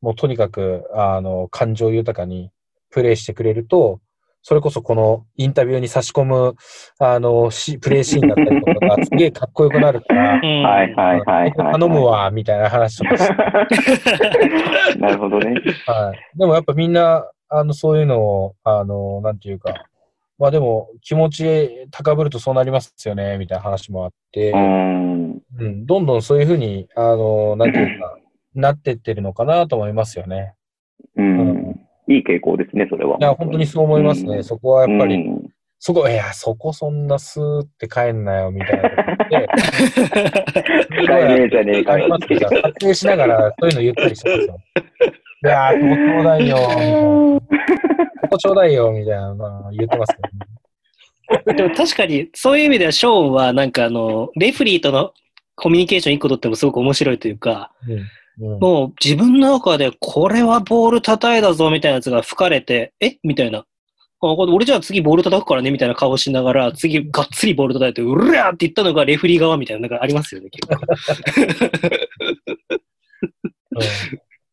もうとにかく、あの、感情豊かにプレイしてくれると、それこそこのインタビューに差し込む、あの、しプレイシーンだったりとかが すげえかっこよくなるから、はいはいはい。頼む。わ、みたいな話とかして なるほどね。はい。でもやっぱみんな、あの、そういうのを、あの、なんていうか、まあでも気持ち高ぶるとそうなりますよね、みたいな話もあって、うん。うん、どんどんそういうふうに、あの、なんていうか、なってってるのかなと思いますよね。うん。いい傾向ですね、それは。いや、本当にそう思いますね。そこはやっぱり、うんそこ、いや、そこそんなスーって帰んなよ、みたいなこと言って、使えねえじゃねえかよありますけど、撮影しながらそういうの言ったりしてますよ。いやー、ここちょうだいよ、みたいな。ここちょうだいよ、みたいなの言ってますけどね。でも確かに、そういう意味では、ショーンは、なんかあの、レフリーとのコミュニケーション一個取ってもすごく面白いというか、うんうんもう自分の中で、これはボール叩いだぞ、みたいなやつが吹かれて、え？みたいな。あこれ俺じゃあ次ボール叩くからね、みたいな顔しながら、次がっつりボール叩いて、うるやーって言ったのがレフリー側みたいな、なんかありますよね、結構。うん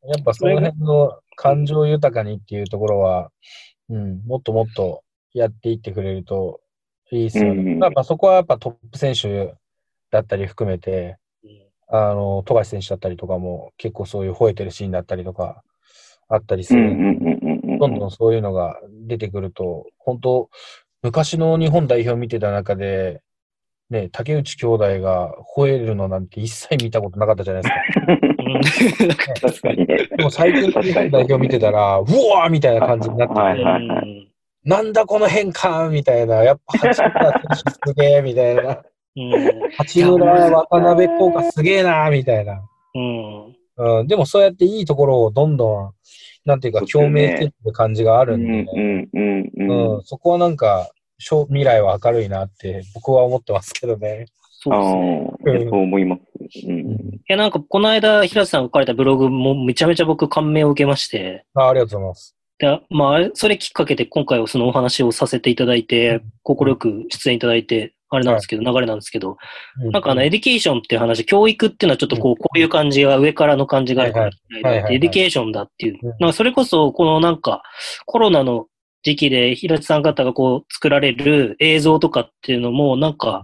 やっぱその辺の感情豊かにっていうところは、うん、もっともっとやっていってくれるといいですよね。うんやっぱそこはやっぱトップ選手だったり含めて、あの、富樫選手だったりとかも結構そういう吠えてるシーンだったりとかあったりする。どんどんそういうのが出てくると、本当昔の日本代表見てた中で、ね、竹内兄弟が吠えるのなんて一切見たことなかったじゃないですか。うん。確かにね。でも最近の日本代表見てたら、うわーみたいな感じになってて、はいはいうんなんだこの変化みたいな、やっぱ八村選手すげえみたいな、うん。八村渡辺効果すげえなみたいな。うん。うん、でもそうやっていいところをどんどん、なんていうか、共鳴していく感じがあうんるんで、そこはなんか、将未来は明るいなって僕は思ってますけどね。そうあですね。そう思います。うん。いや、なんか、この間、平瀬さんが書かれたブログもめちゃめちゃ僕感銘を受けまして、あありがとうございます。でまあそれきっかけで今回はそのお話をさせていただいて、快く出演いただいて、あれなんですけど、流れなんですけど、なんかあの、エデュケーションっていう話、教育っていうのはちょっとこう、こういう感じが、上からの感じがあるから、はいはいはいエデュケーションだっていううん。なんかそれこそ、このなんか、コロナの時期で、平地さん方がこう、作られる映像とかっていうのも、なんか、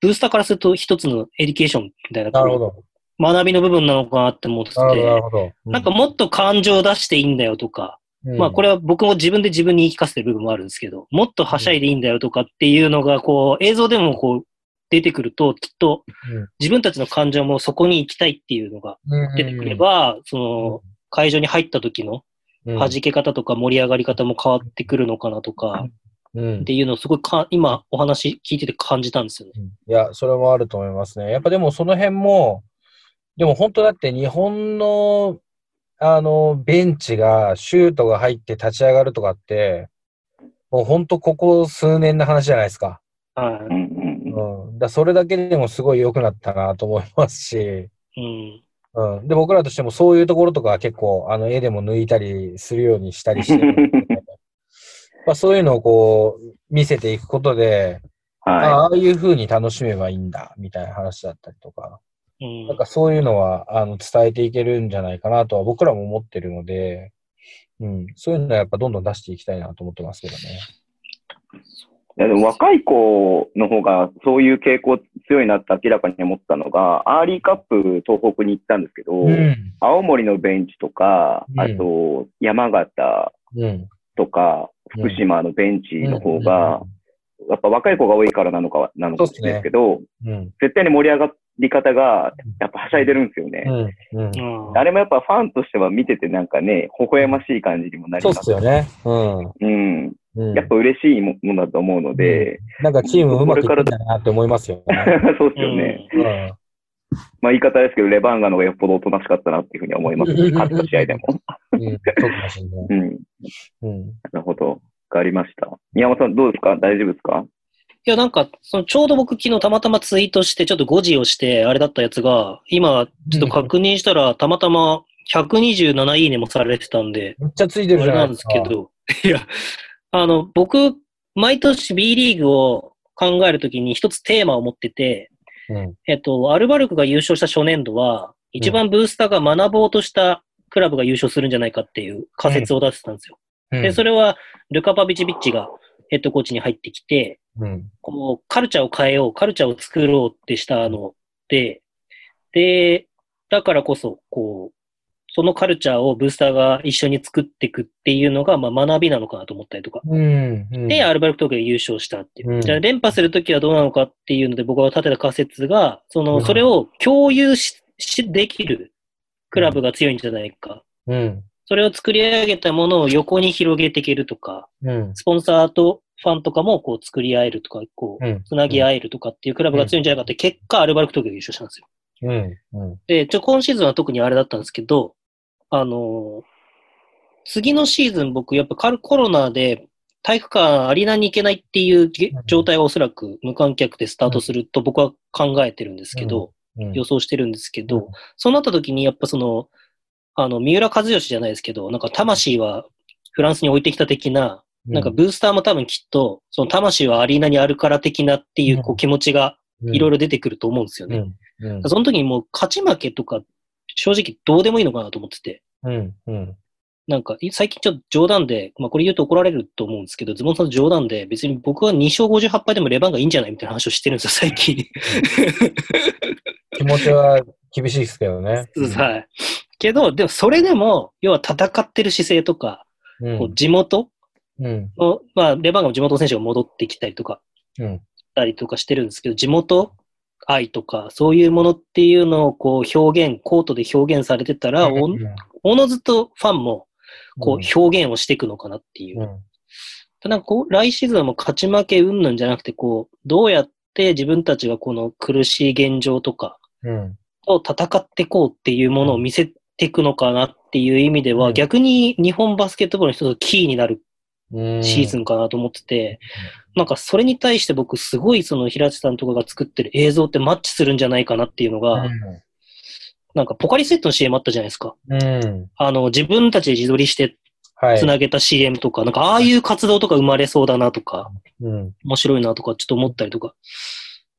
ブースターからすると一つのエデュケーションみたいな、なるほど。学びの部分なのかなって思ってなるほど、なるて、ほど。なんかもっと感情を出していいんだよとか、うん、まあこれは僕も自分で自分に言い聞かせてる部分もあるんですけど、もっとはしゃいでいいんだよとかっていうのがこう映像でもこう出てくるときっとうん。自分たちの感情もそこに行きたいっていうのがうん、出てくれば、その会場に入った時のうん、弾け方とか盛り上がり方も変わってくるのかなとかうんっていうのをすごいか今お話聞いてて感じたんですよね。いや、それもあると思いますね。やっぱでもその辺も、でも本当だって日本の、あの、ベンチがシュートが入って立ち上がるとかって、もう本当ここ数年の話じゃないですか。はうんうんうん。だそれだけでもすごい良くなったなと思いますし、い。うん。うん。で、僕らとしてもそういうところとかは結構、あの、絵でも抜いたりするようにしたりしてる。ん でまあそういうのをこう、見せていくことで、あはああいう風に楽しめばいいんだ、みたいな話だったりとか、うん。なんかそういうのは、あの、伝えていけるんじゃないかなとは僕らも思ってるので、うん、そういうのはやっぱどんどん出していきたいなと思ってますけどね。い。いやでも若い子の方がそういう傾向強いなって明らかに思ったのが、アーリーカップ東北に行ったんですけど、うん。青森のベンチとか、うんあと山形うん。とか、福島のベンチの方が、やっぱ若い子が多いからなのか、なのかもしれないですけど、うん。絶対に盛り上がり方が、やっぱはしゃいでるんですよね。うん。うん。うんあれもやっぱファンとしては見ててなんかね、微笑ましい感じにもなりそうっます。すよね。うん。うん。うんやっぱ嬉しいものだと思うので、なんかチームうまくいってんだなって思いますよね。そうですよね。うん。まあ言い方ですけど、レバンガの方がよっぽどおとなしかったなっていうふうに思います。勝った試合でも。うん。そうかもしれない。うん。うん。なるほど。わかりました。宮本さんどうですか？大丈夫ですか？いや、なんか、そのちょうど僕昨日たまたまツイートして、ちょっと誤字をして、あれだったやつが、今、ちょっと確認したら、たまたま127いいねもされてたんで、めっちゃついてるじゃあれないんでなですか。すけど、いや、あの、僕、毎年 B リーグを考えるときに一つテーマを持ってて、うん。えっと、アルバルクが優勝した初年度は、一番ブースターが学ぼうとしたクラブが優勝するんじゃないかっていう仮説を出してたんですよ。で、それは、ルカ・パビチビッチがヘッドコーチに入ってきて、うん。こう、カルチャーを変えよう、カルチャーを作ろうってしたので、で、だからこそ、こう、そのカルチャーをブースターが一緒に作っていくっていうのが、まあ、学びなのかなと思ったりとか。うん。うんで、アルバルク東京が優勝したっていう。うんじゃあ、連覇するときはどうなのかっていうので、僕が立てた仮説が、その、うんそれを共有し、しできるクラブが強いんじゃないか。うん。それを作り上げたものを横に広げていけるとか、うん。スポンサーとファンとかもこう作り合えるとか、こう、うん。つなぎ合えるとかっていうクラブが強いんじゃないかって、結果、アルバルク東京が優勝したんですよ。うん。うん。で、ちょ、今シーズンは特にあれだったんですけど、あのー次のシーズン僕、やっぱカルコロナで体育館アリーナに行けないっていう状態がおそらく無観客でスタートすると僕は考えてるんですけど、うん。予想してるんですけど、うんそうなった時にやっぱその、あの、三浦和義じゃないですけど、なんか魂はフランスに置いてきた的な、なんかブースターも多分きっと、その魂はアリーナにあるから的なっていうこうう気持ちがいろいろろ出てくると思うんですよね。うん。その時にもう勝ち負けとか、正直どうでもいいのかなと思ってて、うん。うん。なんかい最近ちょっと冗談で、まあこれ言うと怒られると思うんですけど、ズボンさんの冗談で別に僕は2勝58敗でもレバンがいいんじゃないみたいな話をしてるんですよ、最近。気持ちは厳しいですけどね。はい。けど、でもそれでも、要は戦ってる姿勢とか、うんこう地元うん。の、まあレバンガも地元選手が戻ってきたりとか、うん。たりとかしてるんですけど、地元愛とか、そういうものっていうのをこう表現、コートで表現されてたら、おおのずとファンもこう表現をしていくのかなっていう。うん。ただこう、来シーズンはもう勝ち負け云々じゃなくて、こう、どうやって自分たちがこの苦しい現状とかうん。と戦っていこうっていうものを見せていくのかなっていう意味では、うん逆に日本バスケットボールの一つのキーになるうん。シーズンかなと思ってて、なんかそれに対して僕すごいその平地さんとかが作ってる映像ってマッチするんじゃないかなっていうのが、なんかポカリスエットの CM あったじゃないですか。うん。あの、自分たちで自撮りしてはい。つなげた CM とか、なんかああいう活動とか生まれそうだなとか、うん。面白いなとかちょっと思ったりとか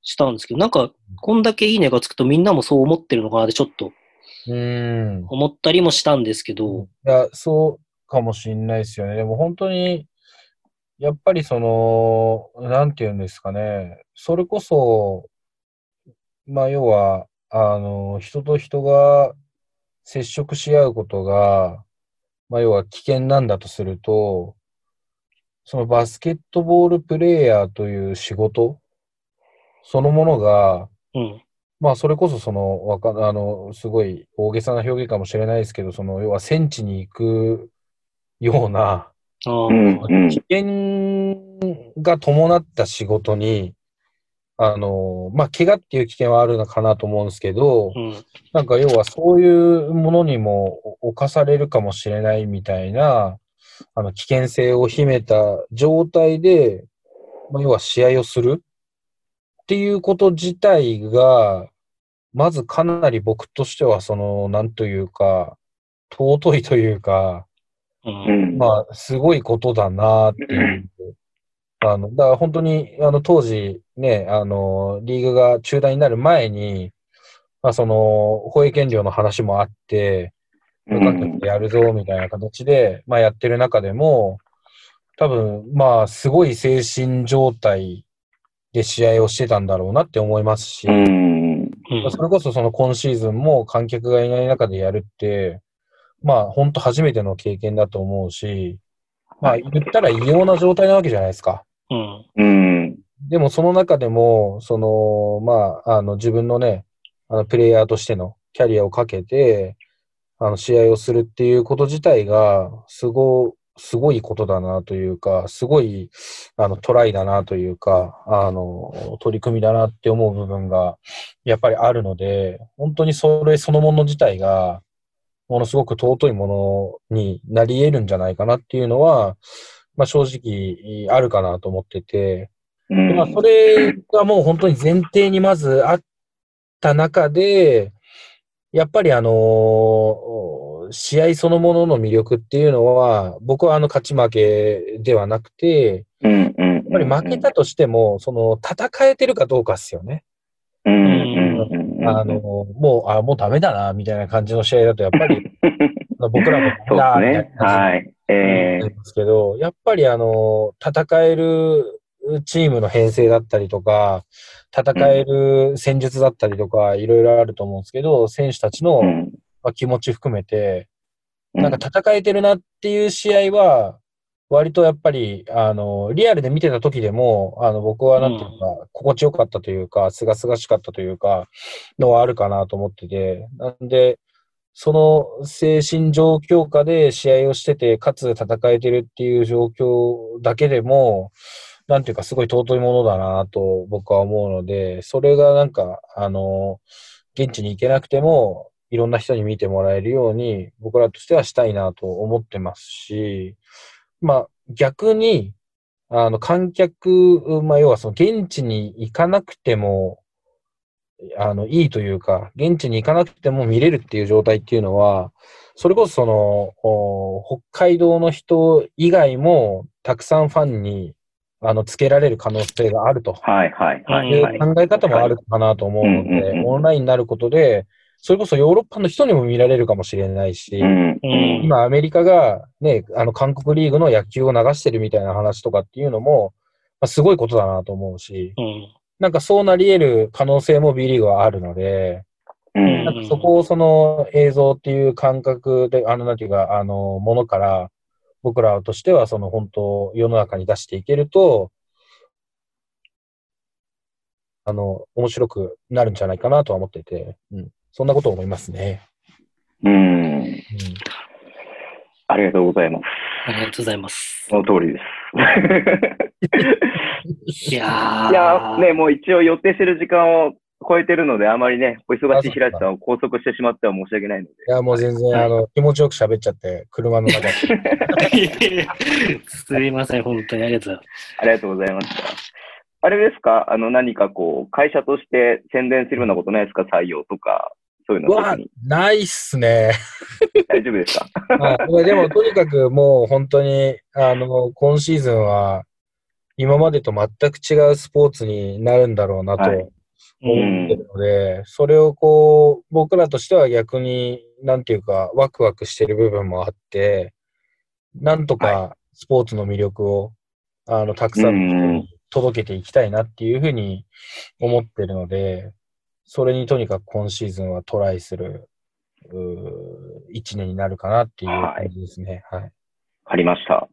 したんですけど、なんかこんだけいいねがつくとみんなもそう思ってるのかなってちょっとうん。思ったりもしたんですけど、いや、そうかもしんないですよね。でも本当に、やっぱりその、なんていうんですかね。それこそ、まあ要は、あの、人と人が接触し合うことが、まあ要は危険なんだとすると、そのバスケットボールプレイヤーという仕事そのものが、うん。まあ、それこそ、その、わか、あの、すごい大げさな表現かもしれないですけど、その、要は戦地に行くような、うん危険が伴った仕事に、あの、まあ、怪我っていう危険はあるのかなと思うんですけど、うん。なんか要はそういうものにも侵されるかもしれないみたいな、あの、危険性を秘めた状態で、まあ、要は試合をするっていうこと自体が、まずかなり僕としては、その、なんというか、尊いというか、う。うんん。まあ、すごいことだなっていう。あの、だから本当に、あの、当時ね、あの、リーグが中断になる前に、まあ、その、放映権料の話もあって、無観客でやるぞ、みたいな形で、まあ、やってる中でも、多分、まあ、すごい精神状態で試合をしてたんだろうなって思いますし、それこそその今シーズンも観客がいない中でやるって、まあ本当初めての経験だと思うし、まあ言ったら異様な状態なわけじゃないですか。うん。うん。でもその中でも、その、まあ、あの自分のね、あのプレイヤーとしてのキャリアをかけて、あの試合をするっていうこと自体が、すご、すごいことだなというか、すごい、あの、トライだなというか、あの、取り組みだなって思う部分が、やっぱりあるので、本当にそれそのもの自体が、ものすごく尊いものになり得るんじゃないかなっていうのは、まあ正直あるかなと思ってて、まあそれがもう本当に前提にまずあった中で、やっぱりあの、試合そのものの魅力っていうのは、僕はあの勝ち負けではなくて。やっぱり負けたとしても、その戦えてるかどうかっすよね。あの、もう、あ、もうダメだな、みたいな感じの試合だと、やっぱり、僕らもね。はい。えなんですけど、やっぱりあの、戦えるチームの編成だったりとか、戦える戦術だったりとか、いろいろあると思うんですけど、選手たちの。まあ気持ち含めて、うなんか戦えてるなっていう試合は、割とやっぱり、あの、リアルで見てた時でも、あの、僕はなんていうか、心地よかったというか、すがすがしかったというか、のはあるかなと思ってて、なんで、その精神状況下で試合をしてて、かつ戦えてるっていう状況だけでも、なんていうか、すごい尊いものだなと僕は思うので、それがなんか、あの、現地に行けなくても、いろんな人に見てもらえるように、僕らとしてはしたいなと思ってますし、まあ逆に、あの観客、まあ要はその現地に行かなくても、あの、いいというか、現地に行かなくても見れるっていう状態っていうのは、それこそその、お北海道の人以外もたくさんファンに、あの、つけられる可能性があると。はいはいはいはい。考え方もあるかなと思うのうんうんうん、でオンラインになることで、それこそヨーロッパの人にも見られるかもしれないし、うん。うん今アメリカがね、あの韓国リーグの野球を流してるみたいな話とかっていうのも、まあ、すごいことだなと思うし、うん。なんかそうなり得る可能性も B リーグはあるので、うんなんかそこをその映像っていう感覚で、あの、なんていうか、あの、ものから、僕らとしてはその本当世の中に出していけると、あの、面白くなるんじゃないかなとは思っていて、うん。そんなことを思いますね。うん。うん。ありがとうございます。ありがとうございます。その通りです。いやー。いや、ね、もう一応予定してる時間を超えてるので、あまりね、お忙しい平地さんを拘束してしまっては申し訳ないので。いや、もう全然、はいあの、気持ちよく喋っちゃって、車の中で。すいません、本当にありがとうございます。ありがとうございました。あれですか？あの、何かこう、会社として宣伝するようなことないですか？採用とか、そういうのうわ特に。、ないっすね。大丈夫ですか？でも、とにかくもう本当に、あの、今シーズンは、今までと全く違うスポーツになるんだろうなとはい思ってるので、それをこう、僕らとしては逆に、なんていうか、ワクワクしてる部分もあって、なんとかスポーツの魅力を、あの、たくさんの人に届けていきたいなっていうふうに思ってるので、それにとにかく今シーズンはトライする、うー一年になるかなっていう感じですね。はい。わかりました。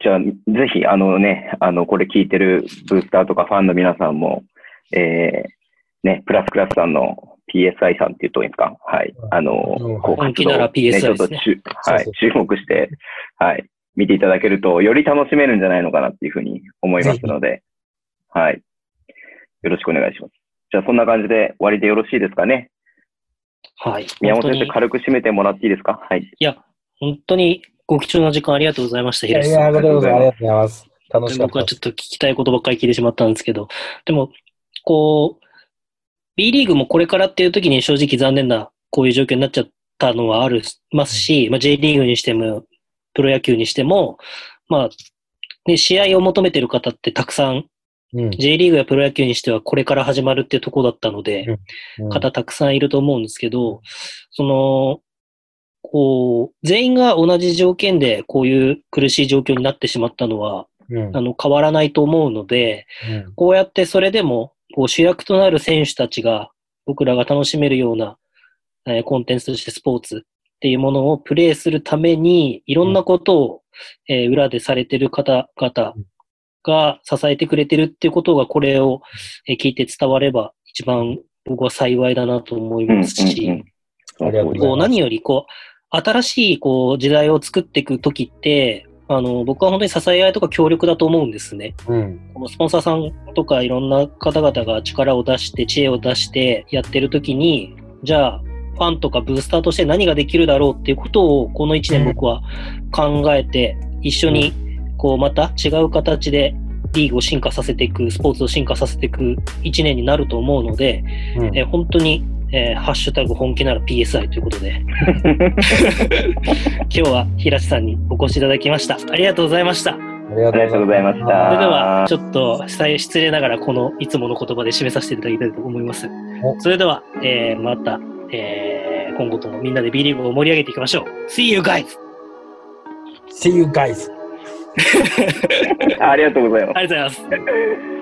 じゃあ、ぜひ、あのね、あの、これ聞いてるブースターとかファンの皆さんも、えー、ね、プラスクラスさんの PSI さんって言うといいんですか？はい。あのうん、こう本気なら PSI ねちょっとはい注目して、はい、見ていただけると、より楽しめるんじゃないのかなっていうふうに思いますので、はい。よろしくお願いします。じゃあ、そんな感じで終わりでよろしいですかね？はい。宮本先生、軽く締めてもらっていいですか？はい。いや、本当にご貴重な時間ありがとうございました、いやいや、平瀬さん。こちらこそありがとうございます。楽しかった僕はちょっと聞きたいことばっかり聞いてしまったんですけど、でも、こう、B リーグもこれからっていう時に正直残念なこういう状況になっちゃったのはあるますし、まあ、J リーグにしても、プロ野球にしても、まあ、ね、試合を求めてる方ってたくさん、うん。J リーグやプロ野球にしてはこれから始まるっていうところだったので、うん方たくさんいると思うんですけど、その、こう、全員が同じ条件でこういう苦しい状況になってしまったのは、うん。あの、変わらないと思うので、うん。こうやってそれでも、こう主役となる選手たちが、僕らが楽しめるような、えーコンテンツとしてスポーツっていうものをプレイするために、いろんなことを、えー裏でされてる方々が支えてくれてるっていうことが、これを、えー聞いて伝われば、一番僕は幸いだなと思いますし、うんうんうん。ありがとうございます。こう何よりこう、新しいこう時代を作っていくときって、あの、僕は本当に支え合いとか協力だと思うんですね。うん。このスポンサーさんとかいろんな方々が力を出して、知恵を出してやってるときに、じゃあ、ファンとかブースターとして何ができるだろうっていうことを、この1年僕は考えて、一緒に、こう、また違う形でリーグを進化させていく、スポーツを進化させていく1年になると思うので、うんえー本当に、えーハッシュタグ本気なら PSI ということで、今日は平地さんにお越しいただきました。ありがとうございました。ありがとうございましたそれでは、ちょっと失礼ながら、このいつもの言葉で締めさせていただきたいと思いますお。それでは、えーまた、えー今後ともみんなで B リーグを盛り上げていきましょう。See you guys! See you guys! ありがとうございます。ありがとうございます。